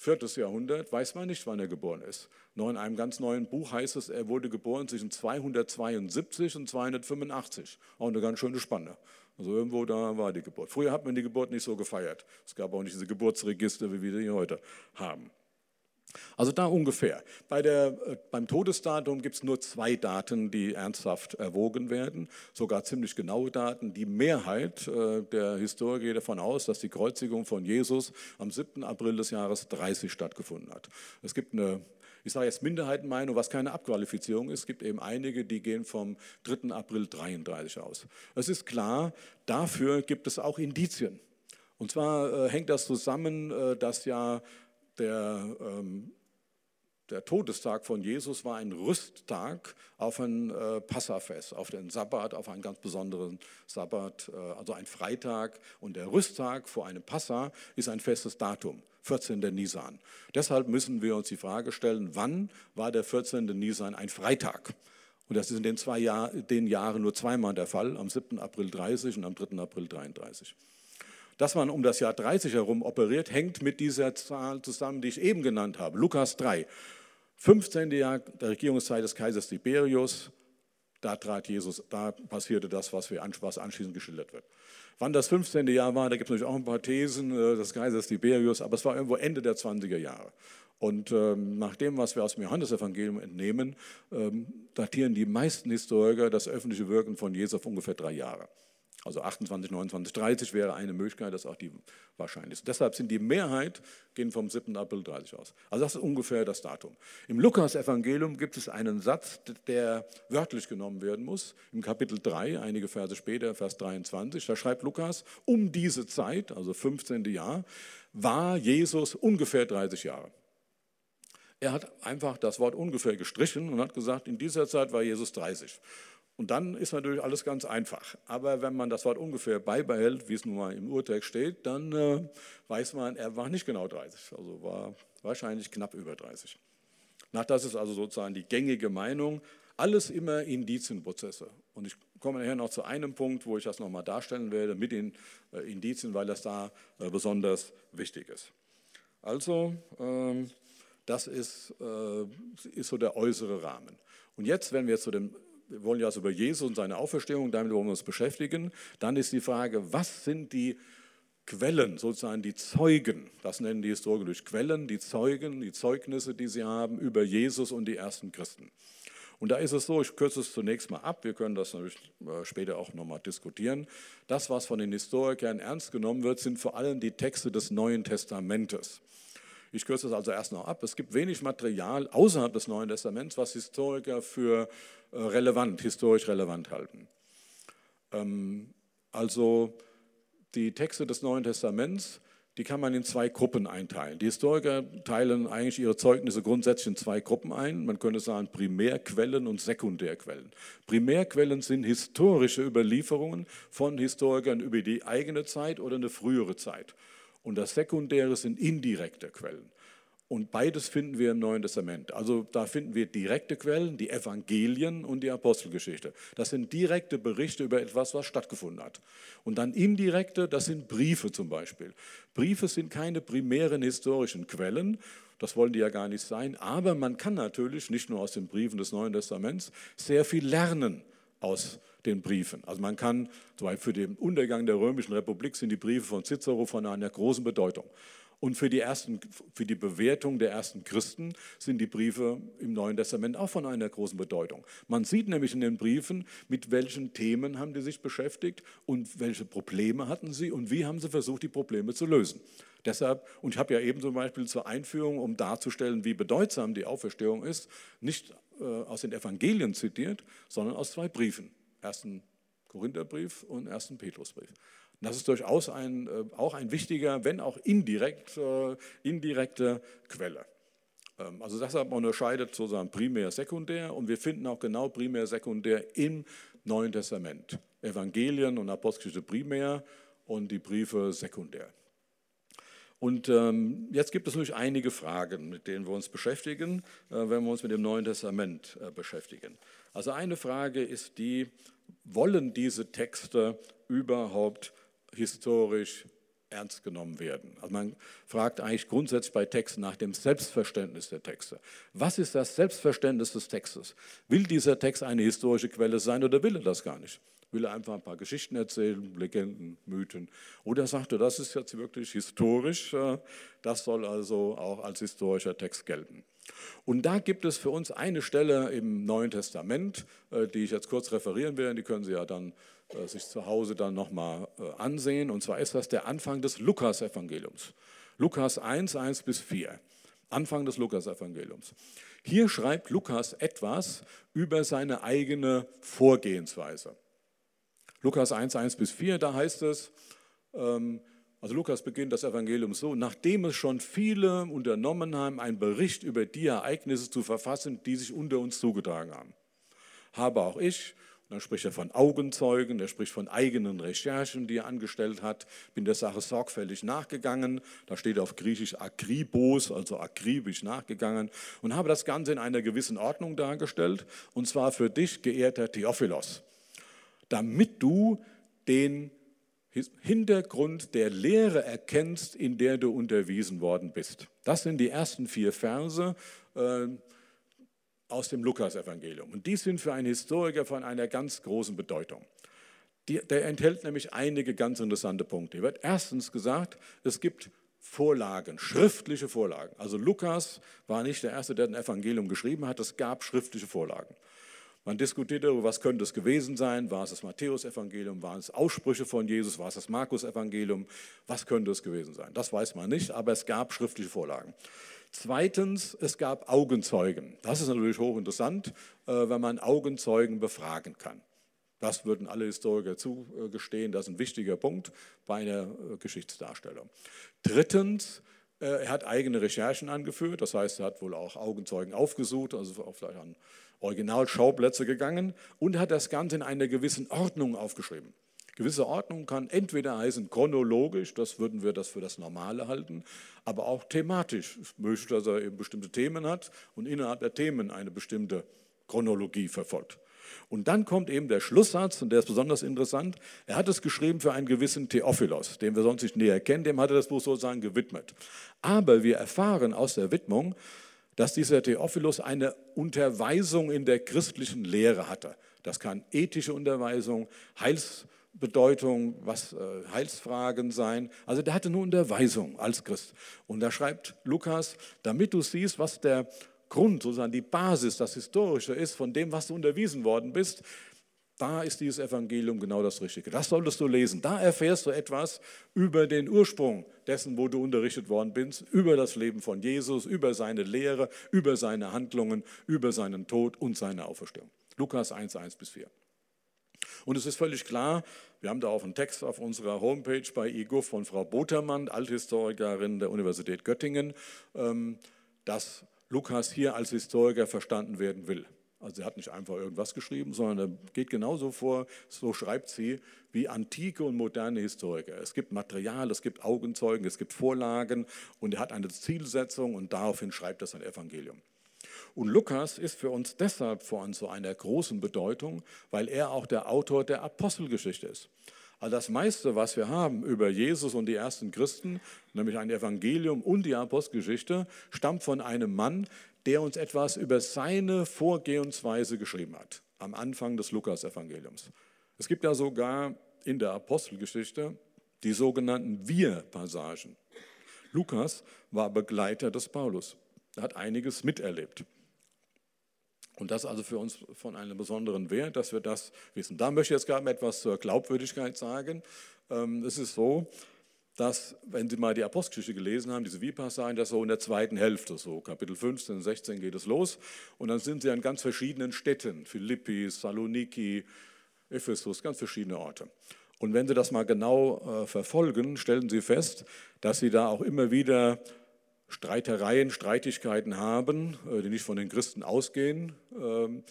viertes Jahrhundert, weiß man nicht, wann er geboren ist. Noch in einem ganz neuen Buch heißt es, er wurde geboren zwischen 272 und 285. Auch eine ganz schöne Spanne. Also irgendwo da war die Geburt. Früher hat man die Geburt nicht so gefeiert. Es gab auch nicht diese Geburtsregister, wie wir die heute haben. Also da ungefähr. Bei der, äh, beim Todesdatum gibt es nur zwei Daten, die ernsthaft erwogen werden, sogar ziemlich genaue Daten. Die Mehrheit äh, der Historiker geht davon aus, dass die Kreuzigung von Jesus am 7. April des Jahres 30 stattgefunden hat. Es gibt eine ich sage jetzt Minderheitenmeinung, was keine Abqualifizierung ist. Es gibt eben einige, die gehen vom 3. April 33 aus. Es ist klar, dafür gibt es auch Indizien. Und zwar äh, hängt das zusammen, dass ja der, ähm, der Todestag von Jesus war ein Rüsttag auf ein äh, Passafest, auf den Sabbat, auf einen ganz besonderen Sabbat, äh, also ein Freitag. Und der Rüsttag vor einem Passa ist ein festes Datum, 14. Nisan. Deshalb müssen wir uns die Frage stellen, wann war der 14. Nisan ein Freitag? Und das ist in den, zwei Jahr, den Jahren nur zweimal der Fall, am 7. April 30 und am 3. April 33. Dass man um das Jahr 30 herum operiert, hängt mit dieser Zahl zusammen, die ich eben genannt habe. Lukas 3, 15. Jahr der Regierungszeit des Kaisers Tiberius, da trat Jesus, da passierte das, was, wir, was anschließend geschildert wird. Wann das 15. Jahr war, da gibt es natürlich auch ein paar Thesen äh, des Kaisers Tiberius, aber es war irgendwo Ende der 20er Jahre. Und ähm, nach dem, was wir aus dem Johannesevangelium entnehmen, ähm, datieren die meisten Historiker das öffentliche Wirken von Jesus auf ungefähr drei Jahre. Also 28, 29, 30 wäre eine Möglichkeit, das ist auch die wahrscheinlichste. Deshalb sind die Mehrheit, gehen vom 7. April 30 aus. Also das ist ungefähr das Datum. Im Lukas-Evangelium gibt es einen Satz, der wörtlich genommen werden muss. Im Kapitel 3, einige Verse später, Vers 23, da schreibt Lukas, um diese Zeit, also 15. Jahr, war Jesus ungefähr 30 Jahre. Er hat einfach das Wort ungefähr gestrichen und hat gesagt, in dieser Zeit war Jesus 30. Und dann ist natürlich alles ganz einfach. Aber wenn man das Wort ungefähr beibehält, wie es nun mal im Urtext steht, dann äh, weiß man, er war nicht genau 30, also war wahrscheinlich knapp über 30. Nach das ist also sozusagen die gängige Meinung. Alles immer Indizienprozesse. Und ich komme nachher noch zu einem Punkt, wo ich das nochmal darstellen werde mit den äh, Indizien, weil das da äh, besonders wichtig ist. Also, ähm, das ist, äh, ist so der äußere Rahmen. Und jetzt, wenn wir zu dem wir wollen ja also über Jesus und seine Auferstehung, damit wollen wir uns beschäftigen. Dann ist die Frage, was sind die Quellen, sozusagen die Zeugen, das nennen die Historiker durch Quellen, die Zeugen, die Zeugnisse, die sie haben über Jesus und die ersten Christen. Und da ist es so, ich kürze es zunächst mal ab, wir können das natürlich äh, später auch nochmal diskutieren. Das, was von den Historikern ernst genommen wird, sind vor allem die Texte des Neuen Testamentes. Ich kürze es also erst noch ab. Es gibt wenig Material außerhalb des Neuen Testaments, was Historiker für äh, relevant, historisch relevant halten. Ähm, also die Texte des Neuen Testaments, die kann man in zwei Gruppen einteilen. Die Historiker teilen eigentlich ihre Zeugnisse grundsätzlich in zwei Gruppen ein. Man könnte sagen Primärquellen und Sekundärquellen. Primärquellen sind historische Überlieferungen von Historikern über die eigene Zeit oder eine frühere Zeit. Und das Sekundäre sind indirekte Quellen. Und beides finden wir im Neuen Testament. Also da finden wir direkte Quellen, die Evangelien und die Apostelgeschichte. Das sind direkte Berichte über etwas, was stattgefunden hat. Und dann indirekte, das sind Briefe zum Beispiel. Briefe sind keine primären historischen Quellen, das wollen die ja gar nicht sein, aber man kann natürlich nicht nur aus den Briefen des Neuen Testaments sehr viel lernen aus den Briefen. Also man kann, zum Beispiel für den Untergang der Römischen Republik sind die Briefe von Cicero von einer großen Bedeutung. Und für die, ersten, für die Bewertung der ersten Christen sind die Briefe im Neuen Testament auch von einer großen Bedeutung. Man sieht nämlich in den Briefen, mit welchen Themen haben die sich beschäftigt und welche Probleme hatten sie und wie haben sie versucht, die Probleme zu lösen. Deshalb, und ich habe ja eben zum Beispiel zur Einführung, um darzustellen, wie bedeutsam die Auferstehung ist, nicht äh, aus den Evangelien zitiert, sondern aus zwei Briefen. Ersten Korintherbrief und ersten Petrusbrief. Das ist durchaus ein, äh, auch ein wichtiger, wenn auch indirekt, äh, indirekte Quelle. Ähm, also deshalb unterscheidet sozusagen primär, sekundär und wir finden auch genau primär, sekundär im Neuen Testament. Evangelien und Apostelgeschichte primär und die Briefe sekundär. Und ähm, jetzt gibt es natürlich einige Fragen, mit denen wir uns beschäftigen, äh, wenn wir uns mit dem Neuen Testament äh, beschäftigen. Also eine Frage ist die, wollen diese Texte überhaupt historisch ernst genommen werden. Also man fragt eigentlich grundsätzlich bei Texten nach dem Selbstverständnis der Texte. Was ist das Selbstverständnis des Textes? Will dieser Text eine historische Quelle sein oder will er das gar nicht? Will er einfach ein paar Geschichten erzählen, Legenden, Mythen? Oder sagt er, das ist jetzt wirklich historisch, äh, das soll also auch als historischer Text gelten. Und da gibt es für uns eine Stelle im Neuen Testament, äh, die ich jetzt kurz referieren werde, die können Sie ja dann äh, sich zu Hause dann nochmal ansehen. Und zwar ist das der Anfang des Lukas-Evangeliums. Lukas 1, 1 bis 4. Anfang des Lukas-Evangeliums. Hier schreibt Lukas etwas über seine eigene Vorgehensweise. Lukas 1, 1 bis 4, da heißt es, ähm, also Lukas beginnt das Evangelium so, nachdem es schon viele unternommen haben, einen Bericht über die Ereignisse zu verfassen, die sich unter uns zugetragen haben. Habe auch ich, und dann spricht er von Augenzeugen, er spricht von eigenen Recherchen, die er angestellt hat, bin der Sache sorgfältig nachgegangen, da steht auf Griechisch akribos, also akribisch nachgegangen, und habe das Ganze in einer gewissen Ordnung dargestellt, und zwar für dich, geehrter Theophilos, damit du den Hintergrund der Lehre erkennst, in der du unterwiesen worden bist. Das sind die ersten vier Verse äh, aus dem Lukasevangelium. Und die sind für einen Historiker von einer ganz großen Bedeutung. Der enthält nämlich einige ganz interessante Punkte. Hier wird erstens gesagt, es gibt Vorlagen, schriftliche Vorlagen. Also Lukas war nicht der Erste, der ein Evangelium geschrieben hat, es gab schriftliche Vorlagen. Man diskutiert darüber, was könnte es gewesen sein. War es das Matthäus-Evangelium? Waren es Aussprüche von Jesus? War es das Markus-Evangelium? Was könnte es gewesen sein? Das weiß man nicht, aber es gab schriftliche Vorlagen. Zweitens, es gab Augenzeugen. Das ist natürlich hochinteressant, äh, wenn man Augenzeugen befragen kann. Das würden alle Historiker zugestehen. Das ist ein wichtiger Punkt bei einer äh, Geschichtsdarstellung. Drittens, äh, er hat eigene Recherchen angeführt. Das heißt, er hat wohl auch Augenzeugen aufgesucht, also auch vielleicht an Originalschauplätze gegangen und hat das Ganze in einer gewissen Ordnung aufgeschrieben. Gewisse Ordnung kann entweder heißen chronologisch, das würden wir das für das Normale halten, aber auch thematisch. Ich möchte, dass er eben bestimmte Themen hat und innerhalb der Themen eine bestimmte Chronologie verfolgt. Und dann kommt eben der Schlusssatz, und der ist besonders interessant. Er hat es geschrieben für einen gewissen Theophilos, den wir sonst nicht näher kennen, dem hat er das Buch sozusagen gewidmet. Aber wir erfahren aus der Widmung, dass dieser Theophilus eine Unterweisung in der christlichen Lehre hatte. Das kann ethische Unterweisung, Heilsbedeutung, was äh, Heilsfragen sein. Also der hatte eine Unterweisung als Christ. Und da schreibt Lukas, damit du siehst, was der Grund, sozusagen die Basis, das Historische ist von dem, was du unterwiesen worden bist, da ist dieses Evangelium genau das Richtige. Das solltest du lesen. Da erfährst du etwas über den Ursprung dessen, wo du unterrichtet worden bist, über das Leben von Jesus, über seine Lehre, über seine Handlungen, über seinen Tod und seine Auferstehung. Lukas 1, 1 bis 4. Und es ist völlig klar, wir haben da auch einen Text auf unserer Homepage bei IGUF von Frau Botermann, Althistorikerin der Universität Göttingen, ähm, dass Lukas hier als Historiker verstanden werden will. Also sie hat nicht einfach irgendwas geschrieben, sondern er geht genauso vor, so schreibt sie, wie antike und moderne Historiker. Es gibt Material, es gibt Augenzeugen, es gibt Vorlagen und er hat eine Zielsetzung und daraufhin schreibt er sein Evangelium. Und Lukas ist für uns deshalb von so einer großen Bedeutung, weil er auch der Autor der Apostelgeschichte ist. Also das meiste, was wir haben über Jesus und die ersten Christen, nämlich ein Evangelium und die Apostelgeschichte, stammt von einem Mann, der uns etwas über seine Vorgehensweise geschrieben hat, am Anfang des Lukas-Evangeliums. Es gibt ja sogar in der Apostelgeschichte die sogenannten Wir-Passagen. Lukas war Begleiter des Paulus. Er hat einiges miterlebt. Und das ist also für uns von einem besonderen Wert, dass wir das wissen. Da möchte ich jetzt gerade etwas zur Glaubwürdigkeit sagen. Ähm, es ist so, dass, wenn Sie mal die Apostelgeschichte gelesen haben, diese Vipassagen, das so in der zweiten Hälfte, so Kapitel 15, 16 geht es los. Und dann sind Sie an ganz verschiedenen Städten, Philippi, Saloniki, Ephesus, ganz verschiedene Orte. Und wenn Sie das mal genau äh, verfolgen, stellen Sie fest, dass Sie da auch immer wieder Streitereien, Streitigkeiten haben, äh, die nicht von den Christen ausgehen, ähm,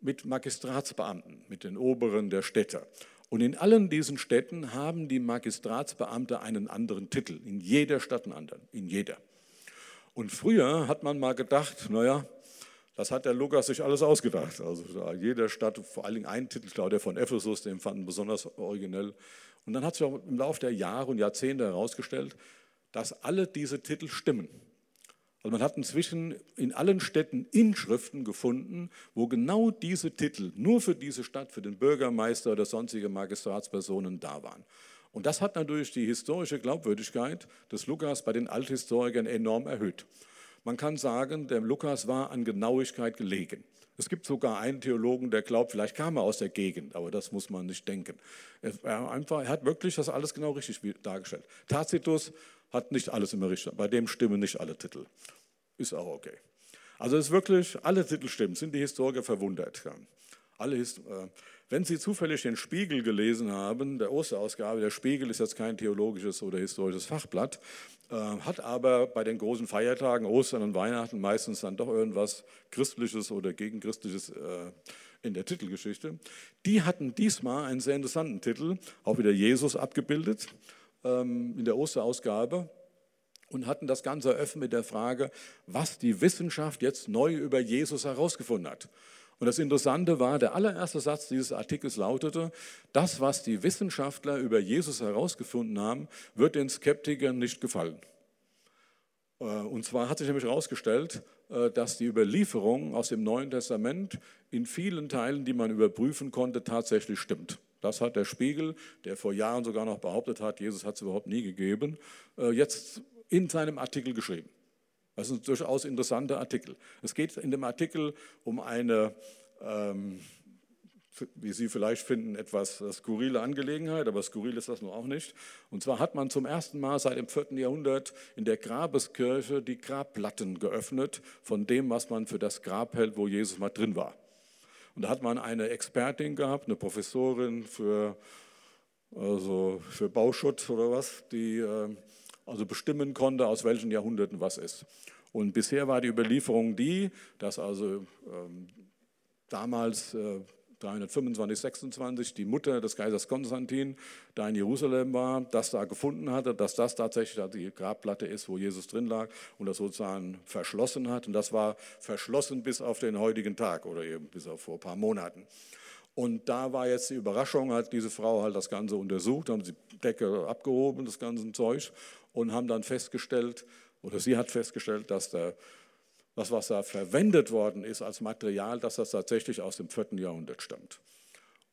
mit Magistratsbeamten, mit den Oberen der Städte. Und in allen diesen Städten haben die Magistratsbeamte einen anderen Titel, in jeder Stadt einen anderen, in jeder. Und früher hat man mal gedacht, naja, das hat der Lukas sich alles ausgedacht. Also jeder Stadt, vor allen Dingen ein Titel, ich glaube der von Ephesus, den fanden besonders originell. Und dann hat sich auch im Laufe der Jahre und Jahrzehnte herausgestellt, dass alle diese Titel stimmen. Also man hat inzwischen in allen Städten Inschriften gefunden, wo genau diese Titel nur für diese Stadt, für den Bürgermeister oder sonstige Magistratspersonen da waren. Und das hat natürlich die historische Glaubwürdigkeit des Lukas bei den Althistorikern enorm erhöht. Man kann sagen, der Lukas war an Genauigkeit gelegen. Es gibt sogar einen Theologen, der glaubt, vielleicht kam er aus der Gegend, aber das muss man nicht denken. Er, einfach, er hat wirklich das alles genau richtig dargestellt. Tacitus hat nicht alles immer richtig, bei dem stimmen nicht alle Titel. Ist auch okay. Also es ist wirklich, alle Titel stimmen, sind die Historiker verwundert. Alle Hist äh, wenn Sie zufällig den Spiegel gelesen haben, der Osterausgabe, der Spiegel ist jetzt kein theologisches oder historisches Fachblatt, äh, hat aber bei den großen Feiertagen, Ostern und Weihnachten meistens dann doch irgendwas Christliches oder Gegenchristliches äh, in der Titelgeschichte. Die hatten diesmal einen sehr interessanten Titel, auch wieder Jesus abgebildet in der Osterausgabe und hatten das Ganze eröffnet mit der Frage, was die Wissenschaft jetzt neu über Jesus herausgefunden hat. Und das Interessante war, der allererste Satz dieses Artikels lautete, das, was die Wissenschaftler über Jesus herausgefunden haben, wird den Skeptikern nicht gefallen. Äh, und zwar hat sich nämlich herausgestellt, äh, dass die Überlieferung aus dem Neuen Testament in vielen Teilen, die man überprüfen konnte, tatsächlich stimmt. Das hat der Spiegel, der vor Jahren sogar noch behauptet hat, Jesus hat es überhaupt nie gegeben, äh, jetzt in seinem Artikel geschrieben. Das ist ein durchaus interessanter Artikel. Es geht in dem Artikel um eine, ähm, wie Sie vielleicht finden, etwas skurrile Angelegenheit, aber skurril ist das nur auch nicht. Und zwar hat man zum ersten Mal seit dem 4. Jahrhundert in der Grabeskirche die Grabplatten geöffnet von dem, was man für das Grab hält, wo Jesus mal drin war. Und da hat man eine Expertin gehabt, eine Professorin für, also für Bauschutz oder was, die äh, also bestimmen konnte, aus welchen Jahrhunderten was ist. Und bisher war die Überlieferung die, dass also ähm, damals äh, 325, 26 die Mutter des Kaisers Konstantin da in Jerusalem war, das da gefunden hatte, dass das tatsächlich die Grabplatte ist, wo Jesus drin lag und das sozusagen verschlossen hat. Und das war verschlossen bis auf den heutigen Tag oder eben bis auf vor ein paar Monaten. Und da war jetzt die Überraschung, hat diese Frau halt das Ganze untersucht, haben die Decke abgehoben, das ganze Zeug, und haben dann festgestellt, oder sie hat festgestellt, dass der, das, was da verwendet worden ist als Material, dass das tatsächlich aus dem 4. Jahrhundert stammt.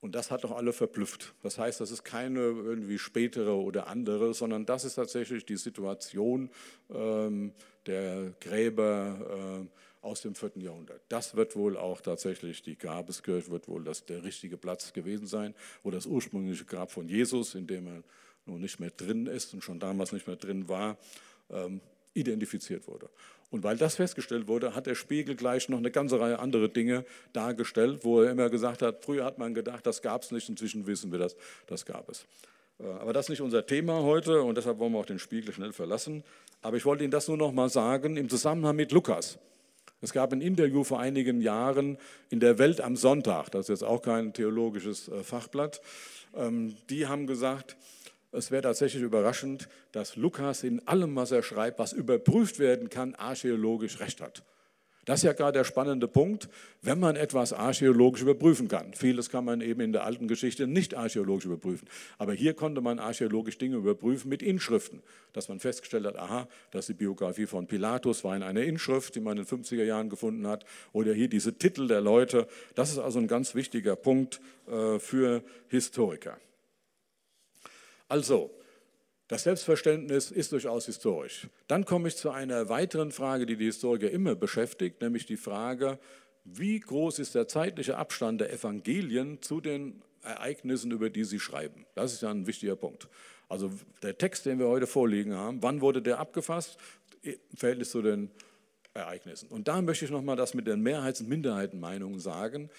Und das hat doch alle verblüfft. Das heißt, das ist keine irgendwie spätere oder andere, sondern das ist tatsächlich die Situation ähm, der Gräber äh, aus dem 4. Jahrhundert. Das wird wohl auch tatsächlich, die Grabeskirche wird wohl das, der richtige Platz gewesen sein, wo das ursprüngliche Grab von Jesus, in dem er nun nicht mehr drin ist und schon damals nicht mehr drin war, ähm, identifiziert wurde. Und weil das festgestellt wurde, hat der Spiegel gleich noch eine ganze Reihe andere Dinge dargestellt, wo er immer gesagt hat, früher hat man gedacht, das gab es nicht, inzwischen wissen wir das, das gab es. Äh, aber das ist nicht unser Thema heute und deshalb wollen wir auch den Spiegel schnell verlassen. Aber ich wollte Ihnen das nur noch mal sagen im Zusammenhang mit Lukas. Es gab ein Interview vor einigen Jahren in der Welt am Sonntag, das ist jetzt auch kein theologisches äh, Fachblatt. Ähm, die haben gesagt, es wäre tatsächlich überraschend, dass Lukas in allem, was er schreibt, was überprüft werden kann, archäologisch recht hat. Das ist ja gerade der spannende Punkt, wenn man etwas archäologisch überprüfen kann. Vieles kann man eben in der alten Geschichte nicht archäologisch überprüfen. Aber hier konnte man archäologisch Dinge überprüfen mit Inschriften, dass man festgestellt hat, aha, dass die Biografie von Pilatus war in einer Inschrift, die man in den 50er Jahren gefunden hat, oder hier diese Titel der Leute. Das ist also ein ganz wichtiger Punkt äh, für Historiker. Also, das Selbstverständnis ist durchaus historisch. Dann komme ich zu einer weiteren Frage, die die Historiker immer beschäftigt, nämlich die Frage, wie groß ist der zeitliche Abstand der Evangelien zu den Ereignissen, über die sie schreiben? Das ist ja ein wichtiger Punkt. Also der Text, den wir heute vorliegen haben, wann wurde der abgefasst im Verhältnis zu den Ereignissen? Und da möchte ich nochmal das mit den Mehrheits- und Minderheitenmeinungen sagen,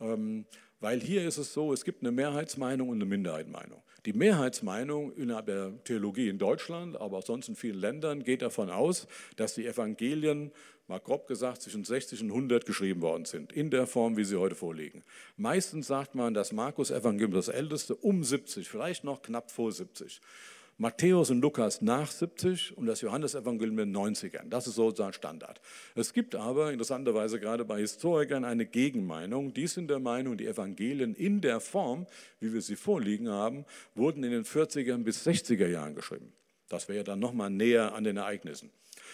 ähm, weil hier ist es so, es gibt eine Mehrheitsmeinung und eine Minderheitenmeinung. Die Mehrheitsmeinung innerhalb der Theologie in Deutschland, aber auch sonst in vielen Ländern, geht davon aus, dass die Evangelien, mal grob gesagt, zwischen 60 und 100 geschrieben worden sind, in der Form, wie sie heute vorliegen. Meistens sagt man, das Markus-Evangelium, das älteste, um 70, vielleicht noch knapp vor 70. Matthäus und Lukas nach 70 und das Johannesevangelium in den 90ern. Das ist sozusagen Standard. Es gibt aber interessanterweise gerade bei Historikern eine Gegenmeinung. Die sind der Meinung, die Evangelien in der Form, wie wir sie vorliegen haben, wurden in den 40er bis 60er Jahren geschrieben. Das wäre dann nochmal näher an den Ereignissen.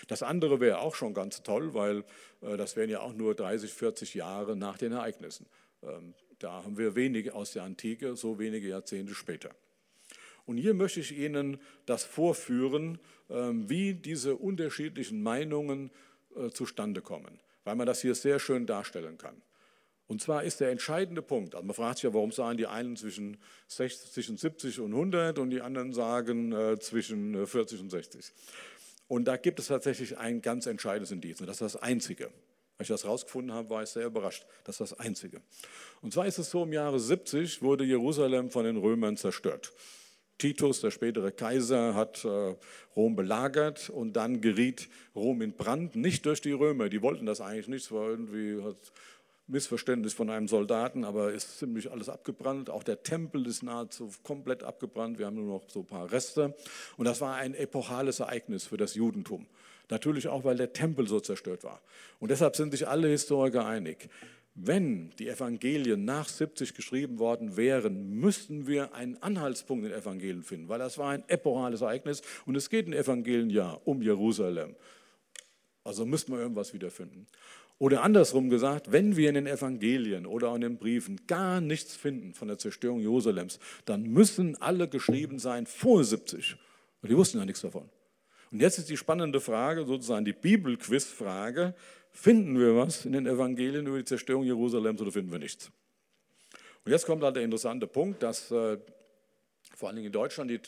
Das andere wäre auch schon ganz toll, weil äh, das wären ja auch nur 30, 40 Jahre nach den Ereignissen. Ähm, da haben wir wenig aus der Antike, so wenige Jahrzehnte später. Und hier möchte ich Ihnen das vorführen, ähm, wie diese unterschiedlichen Meinungen äh, zustande kommen, weil man das hier sehr schön darstellen kann. Und zwar ist der entscheidende Punkt, also man fragt sich ja, warum sagen die einen zwischen, 60, zwischen 70 und 100 und die anderen sagen äh, zwischen 40 äh, und 60. Und da gibt es tatsächlich ein ganz entscheidendes Indiz und das ist das Einzige. Als ich das herausgefunden habe, war ich sehr überrascht. Das ist das Einzige. Und zwar ist es so, im Jahre 70 wurde Jerusalem von den Römern zerstört. Titus, der spätere Kaiser, hat äh, Rom belagert und dann geriet Rom in Brand, nicht durch die Römer, die wollten das eigentlich nicht, es war irgendwie Missverständnis von einem Soldaten, aber ist ziemlich alles abgebrannt. Auch der Tempel ist nahezu komplett abgebrannt. Wir haben nur noch so ein paar Reste. Und das war ein epochales Ereignis für das Judentum. Natürlich auch, weil der Tempel so zerstört war. Und deshalb sind sich alle Historiker einig. Wenn die Evangelien nach 70 geschrieben worden wären, müssten wir einen Anhaltspunkt in den Evangelien finden, weil das war ein epochales Ereignis und es geht in den Evangelien ja um Jerusalem. Also müssten wir irgendwas wiederfinden. Oder andersrum gesagt, wenn wir in den Evangelien oder in den Briefen gar nichts finden von der Zerstörung Jerusalems, dann müssen alle geschrieben sein vor 70. Und die wussten ja nichts davon. Und jetzt ist die spannende Frage, sozusagen die Bibelquiz-Frage, Finden wir was in den Evangelien über die Zerstörung Jerusalems oder finden wir nichts? Und jetzt kommt halt der interessante Punkt, dass äh, vor allen Dingen in Deutschland die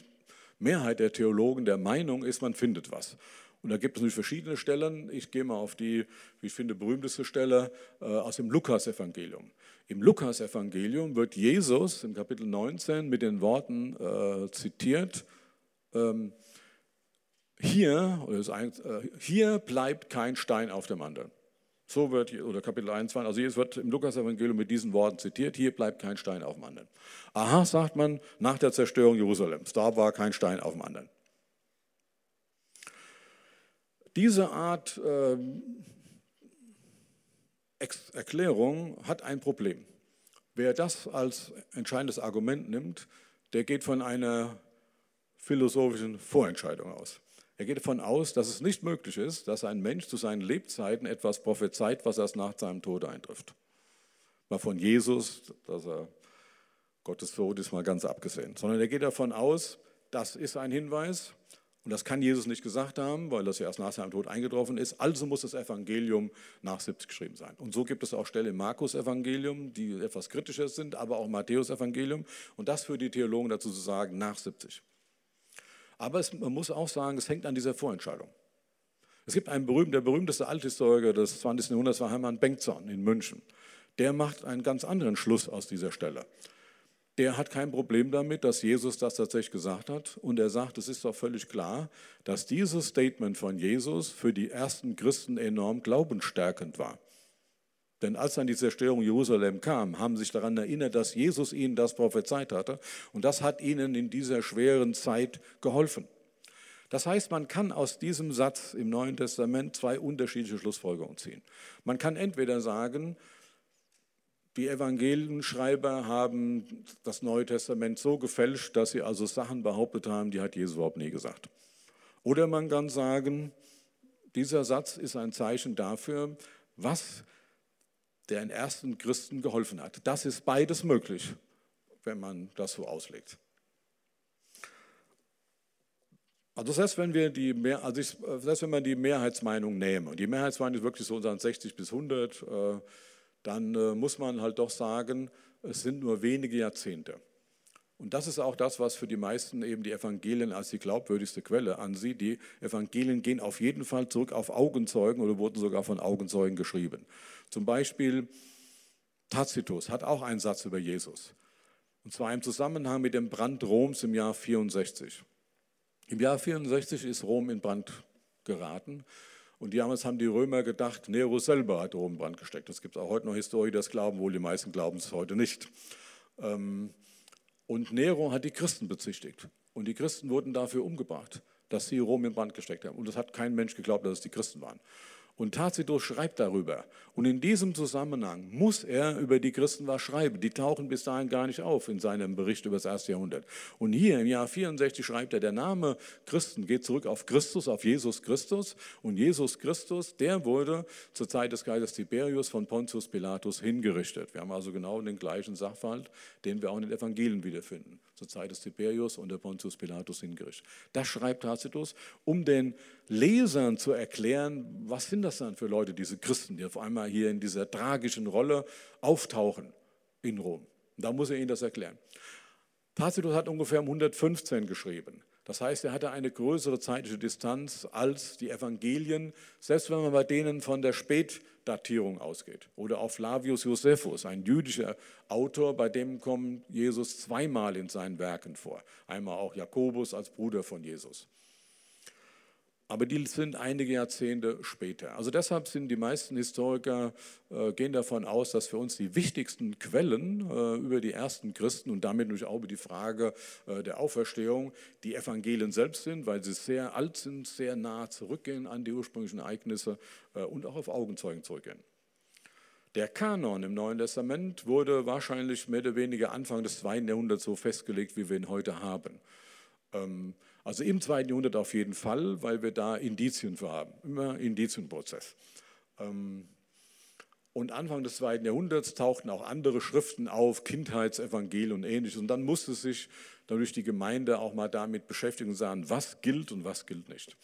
Mehrheit der Theologen der Meinung ist, man findet was. Und da gibt es natürlich verschiedene Stellen. Ich gehe mal auf die, wie ich finde, berühmteste Stelle äh, aus dem Lukas-Evangelium. Im Lukas-Evangelium wird Jesus im Kapitel 19 mit den Worten äh, zitiert, ähm, hier, äh, hier bleibt kein Stein auf dem anderen. So wird, oder Kapitel 21, also es wird im Lukas-Evangelium mit diesen Worten zitiert, hier bleibt kein Stein auf dem anderen. Aha, sagt man, nach der Zerstörung Jerusalems, da war kein Stein auf dem anderen. Diese Art äh, Erklärung hat ein Problem. Wer das als entscheidendes Argument nimmt, der geht von einer philosophischen Vorentscheidung aus. Er geht davon aus, dass es nicht möglich ist, dass ein Mensch zu seinen Lebzeiten etwas prophezeit, was erst nach seinem Tod eintrifft. Mal von Jesus, dass er Gottes Tod ist mal ganz abgesehen. Sondern er geht davon aus, das ist ein Hinweis und das kann Jesus nicht gesagt haben, weil das ja erst nach seinem Tod eingetroffen ist. Also muss das Evangelium nach 70 geschrieben sein. Und so gibt es auch Stellen im Markus-Evangelium, die etwas kritischer sind, aber auch im Matthäus-Evangelium. Und das führt die Theologen dazu zu sagen, nach 70. Aber es, man muss auch sagen, es hängt an dieser Vorentscheidung. Es gibt einen berühmten, der berühmteste Althistoriker des 20. Jahrhunderts war Hermann Bengtson in München. Der macht einen ganz anderen Schluss aus dieser Stelle. Der hat kein Problem damit, dass Jesus das tatsächlich gesagt hat. Und er sagt, es ist doch völlig klar, dass dieses Statement von Jesus für die ersten Christen enorm glaubensstärkend war. Denn als dann die Zerstörung Jerusalem kam, haben sie sich daran erinnert, dass Jesus ihnen das prophezeit hatte. Und das hat ihnen in dieser schweren Zeit geholfen. Das heißt, man kann aus diesem Satz im Neuen Testament zwei unterschiedliche Schlussfolgerungen ziehen. Man kann entweder sagen, die Evangelienschreiber haben das Neue Testament so gefälscht, dass sie also Sachen behauptet haben, die hat Jesus überhaupt nie gesagt. Oder man kann sagen, dieser Satz ist ein Zeichen dafür, was der den ersten Christen geholfen hat. Das ist beides möglich, wenn man das so auslegt. Also selbst wenn, wir die Mehr, also ich, selbst wenn man die Mehrheitsmeinung nähme, und die Mehrheitsmeinung ist wirklich so 60 bis 100, äh, dann äh, muss man halt doch sagen, es sind nur wenige Jahrzehnte. Und das ist auch das, was für die meisten eben die Evangelien als die glaubwürdigste Quelle ansieht. Die Evangelien gehen auf jeden Fall zurück auf Augenzeugen oder wurden sogar von Augenzeugen geschrieben. Zum Beispiel Tacitus hat auch einen Satz über Jesus. Und zwar im Zusammenhang mit dem Brand Roms im Jahr 64. Im Jahr 64 ist Rom in Brand geraten. Und damals haben die Römer gedacht, Nero selber hat Rom in Brand gesteckt. Es gibt auch heute noch Historiker, die das glauben, wohl die meisten glauben es heute nicht. Ähm, und Nero hat die Christen bezichtigt. Und die Christen wurden dafür umgebracht, dass sie Rom in Brand gesteckt haben. Und das hat kein Mensch geglaubt, dass es die Christen waren. Und Tacitus schreibt darüber. Und in diesem Zusammenhang muss er über die Christen was schreiben. Die tauchen bis dahin gar nicht auf in seinem Bericht über das erste Jahrhundert. Und hier im Jahr 64 schreibt er, der Name Christen geht zurück auf Christus, auf Jesus Christus. Und Jesus Christus, der wurde zur Zeit des Kaisers Tiberius von Pontius Pilatus hingerichtet. Wir haben also genau den gleichen Sachverhalt, den wir auch in den Evangelien wiederfinden zur Zeit des Tiberius und der Pontius Pilatus hingerichtet. Das schreibt Tacitus, um den Lesern zu erklären, was sind das dann für Leute, diese Christen, die auf einmal hier in dieser tragischen Rolle auftauchen in Rom. Da muss er ihnen das erklären. Tacitus hat ungefähr um 115 geschrieben. Das heißt, er hatte eine größere zeitliche Distanz als die Evangelien, selbst wenn man bei denen von der Spätdatierung ausgeht. Oder auch Flavius Josephus, ein jüdischer Autor, bei dem kommt Jesus zweimal in seinen Werken vor. Einmal auch Jakobus als Bruder von Jesus aber die sind einige Jahrzehnte später. Also deshalb sind die meisten Historiker äh, gehen davon aus, dass für uns die wichtigsten Quellen äh, über die ersten Christen und damit natürlich auch über die Frage äh, der Auferstehung die Evangelien selbst sind, weil sie sehr alt sind, sehr nah zurückgehen an die ursprünglichen Ereignisse äh, und auch auf Augenzeugen zurückgehen. Der Kanon im Neuen Testament wurde wahrscheinlich mehr oder weniger Anfang des zweiten Jahrhunderts so festgelegt, wie wir ihn heute haben. Ähm, also im zweiten Jahrhundert auf jeden Fall, weil wir da Indizien für haben, immer Indizienprozess. Ähm, und Anfang des zweiten Jahrhunderts tauchten auch andere Schriften auf, Kindheitsevangelien und ähnliches. Und dann musste sich dadurch die Gemeinde auch mal damit beschäftigen und sagen, was gilt und was gilt nicht.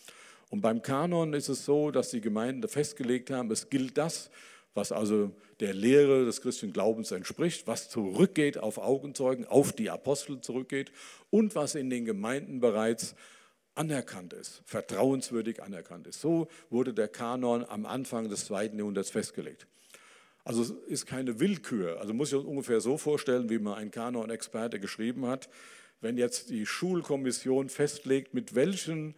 Und beim Kanon ist es so, dass die Gemeinden festgelegt haben, es gilt das, was also der Lehre des christlichen Glaubens entspricht, was zurückgeht auf Augenzeugen, auf die Apostel zurückgeht und was in den Gemeinden bereits anerkannt ist, vertrauenswürdig anerkannt ist. So wurde der Kanon am Anfang des zweiten Jahrhunderts festgelegt. Also es ist keine Willkür. Also muss ich uns ungefähr so vorstellen, wie mal ein Kanon-Experte geschrieben hat. Wenn jetzt die Schulkommission festlegt, mit welchen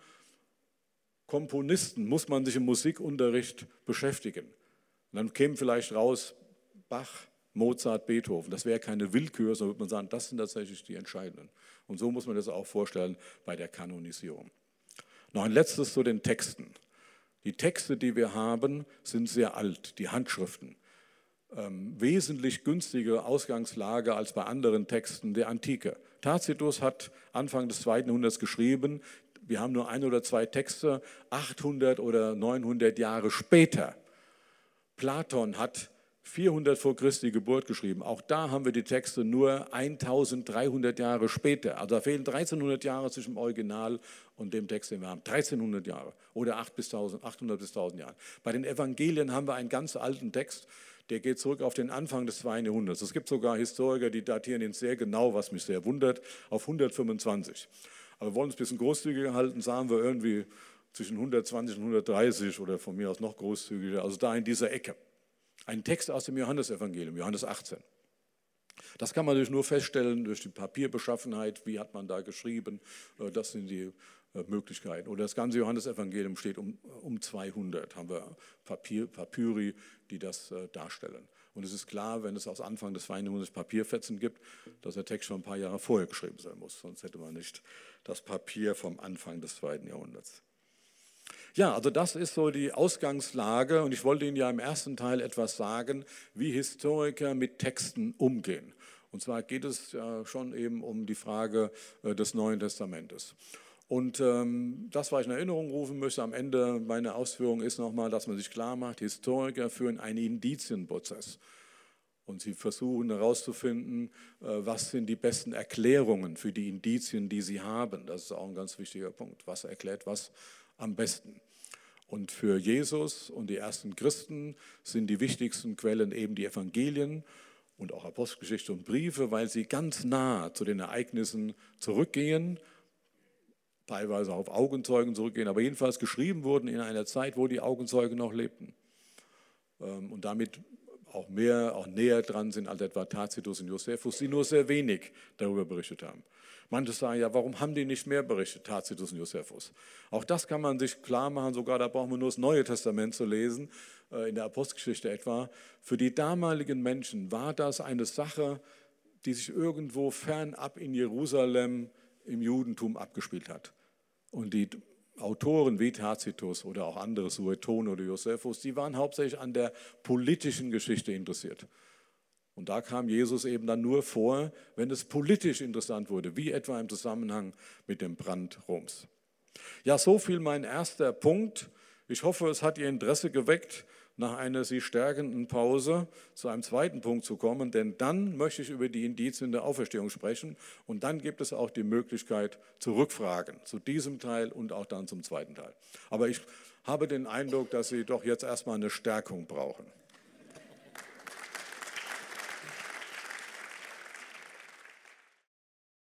Komponisten muss man sich im Musikunterricht beschäftigen, und dann käme vielleicht raus Bach, Mozart, Beethoven. Das wäre keine Willkür, sondern würde man sagen, das sind tatsächlich die entscheidenden. Und so muss man das auch vorstellen bei der Kanonisierung. Noch ein letztes zu den Texten. Die Texte, die wir haben, sind sehr alt, die Handschriften. Ähm, wesentlich günstige Ausgangslage als bei anderen Texten der Antike. Tacitus hat Anfang des zweiten Jahrhunderts geschrieben, wir haben nur ein oder zwei Texte, 800 oder 900 Jahre später Platon hat 400 vor Christi Geburt geschrieben. Auch da haben wir die Texte nur 1300 Jahre später. Also da fehlen 1300 Jahre zwischen dem Original und dem Text, den wir haben. 1300 Jahre oder 800 bis 1000 Jahre. Bei den Evangelien haben wir einen ganz alten Text, der geht zurück auf den Anfang des zweiten Jahrhunderts. Es gibt sogar Historiker, die datieren ihn sehr genau, was mich sehr wundert, auf 125. Aber wir wollen es ein bisschen großzügiger halten, sagen wir irgendwie zwischen 120 und 130 oder von mir aus noch großzügiger, also da in dieser Ecke. Ein Text aus dem Johannesevangelium, Johannes 18. Das kann man natürlich nur feststellen durch die Papierbeschaffenheit, wie hat man da geschrieben, äh, das sind die äh, Möglichkeiten. Oder das ganze Johannesevangelium steht um, um 200, haben wir Papier, Papyri, die das äh, darstellen. Und es ist klar, wenn es aus Anfang des 200 Papierfetzen gibt, dass der Text schon ein paar Jahre vorher geschrieben sein muss, sonst hätte man nicht das Papier vom Anfang des zweiten Jahrhunderts. Ja, also das ist so die Ausgangslage und ich wollte Ihnen ja im ersten Teil etwas sagen, wie Historiker mit Texten umgehen. Und zwar geht es ja schon eben um die Frage äh, des Neuen Testamentes. Und ähm, das, was ich in Erinnerung rufen möchte am Ende meiner Ausführung, ist nochmal, dass man sich klar macht, Historiker führen einen Indizienprozess. Und sie versuchen herauszufinden, äh, was sind die besten Erklärungen für die Indizien, die sie haben. Das ist auch ein ganz wichtiger Punkt. Was erklärt was am besten? Und für Jesus und die ersten Christen sind die wichtigsten Quellen eben die Evangelien und auch Apostelgeschichte und Briefe, weil sie ganz nah zu den Ereignissen zurückgehen, teilweise auf Augenzeugen zurückgehen, aber jedenfalls geschrieben wurden in einer Zeit, wo die Augenzeugen noch lebten. Ähm, und damit auch mehr, auch näher dran sind als etwa Tacitus und Josephus, die nur sehr wenig darüber berichtet haben. Manche sagen ja, warum haben die nicht mehr berichtet, Tacitus und Josephus? Auch das kann man sich klar machen, sogar da braucht man nur das Neue Testament zu lesen, äh, in der Apostelgeschichte etwa. Für die damaligen Menschen war das eine Sache, die sich irgendwo fernab in Jerusalem im Judentum abgespielt hat. Und die Autoren wie Tacitus oder auch andere, Sueton oder Josephus, die waren hauptsächlich an der politischen Geschichte interessiert. Und da kam Jesus eben dann nur vor, wenn es politisch interessant wurde, wie etwa im Zusammenhang mit dem Brand Roms. Ja, so viel mein erster Punkt. Ich hoffe, es hat Ihr Interesse geweckt, nach einer Sie stärkenden Pause zu einem zweiten Punkt zu kommen, denn dann möchte ich über die Indizien der Auferstehung sprechen und dann gibt es auch die Möglichkeit zu Rückfragen zu diesem Teil und auch dann zum zweiten Teil. Aber ich habe den Eindruck, dass Sie doch jetzt erstmal eine Stärkung brauchen.